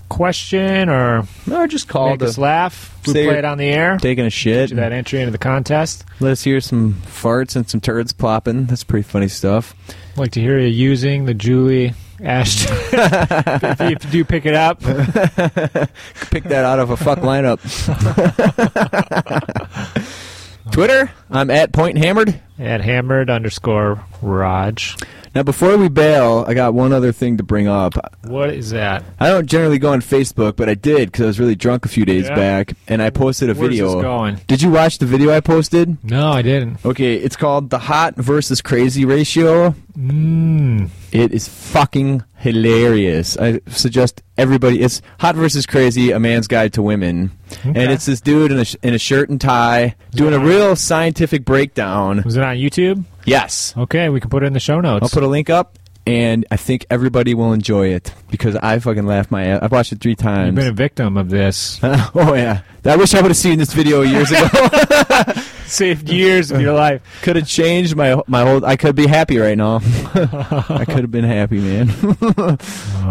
question or Or just call make us laugh. We say play it on the air. taking a shit. That entry into the contest. Let us hear some farts and some turds plopping. That's pretty funny stuff. like to hear you using the Julie You, if you do pick it up, Pick that out of a fuck lineup. Twitter, I'm at Point Hammered. at hammered underscore Raj. Now, before we bail, I got one other thing to bring up. What is that? I don't generally go on Facebook, but I did because I was really drunk a few days Yeah? back, and I posted a Where's video. this going? Did you watch the video I posted? No, I didn't. Okay, it's called the hot versus crazy ratio. Mm. It is fucking hilarious. I suggest everybody. It's hot versus crazy: a man's guide to women, and it's this dude in a in a shirt and tie doing a real scientific breakdown. Was it on YouTube? Yes, Okay, we can put it in the show notes. I'll put a link up, and I think everybody will enjoy it because I fucking laughed my ass. I've watched it three times. You've been a victim of this. oh yeah, I wish I would have seen this video years ago. Saved years of your life. could have changed my my whole. I could be happy right now. I could have been happy, man.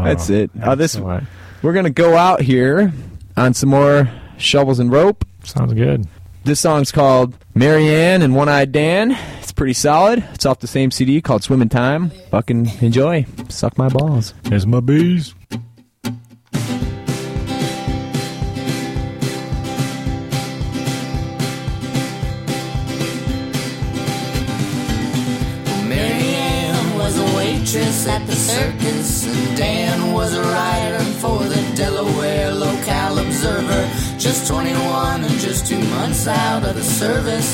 That's it. Uh, this we're gonna go out here on some more shovels and rope. Sounds good. This song's called Marianne and One Eyed Dan. It's pretty solid. It's off the same CD called Swimmin' Time. Fucking enjoy. Suck my balls. There's my bees. At the circus, and Dan was a writer for the Delaware Local Observer. Just 21 and just two months out of the service,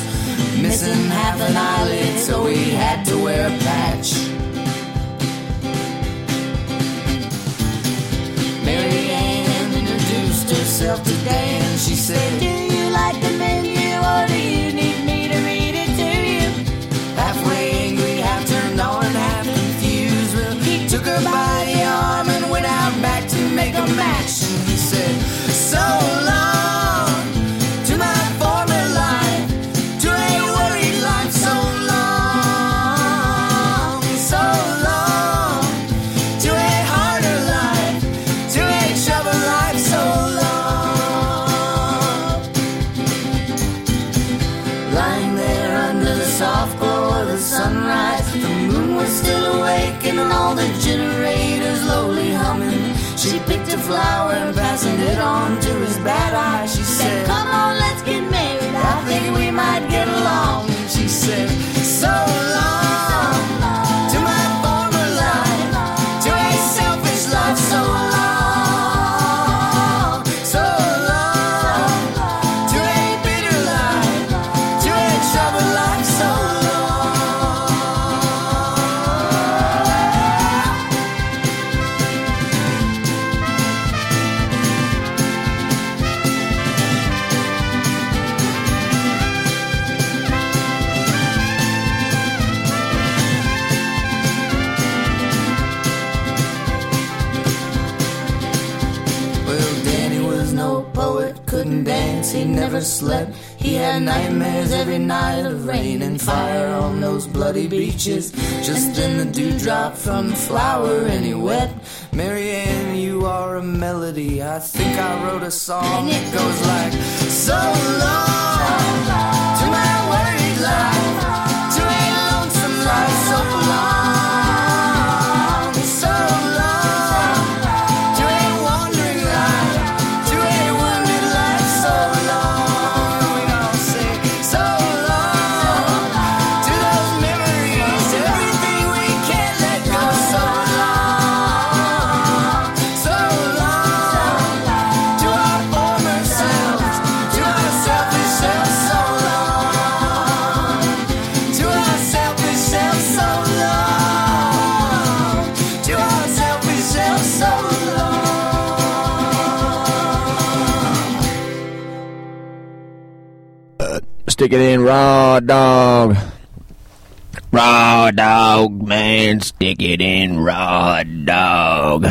missing half an eyelid, so he had to wear a patch. Marianne introduced herself to Dan. She said, Do you like the menu or do make a match. He said, So long flower and passing it on to his bad eye. She said, Come on, let's get married. I think we might get along. She said, So long never slept. He had nightmares every night of rain and fire on those bloody beaches. Just then the dewdrop from the flower and he wept. Marianne, you are a melody. I think I wrote a song that goes like, So long to my worried life, Stick it in raw dog. Raw dog, man. Stick it in raw dog.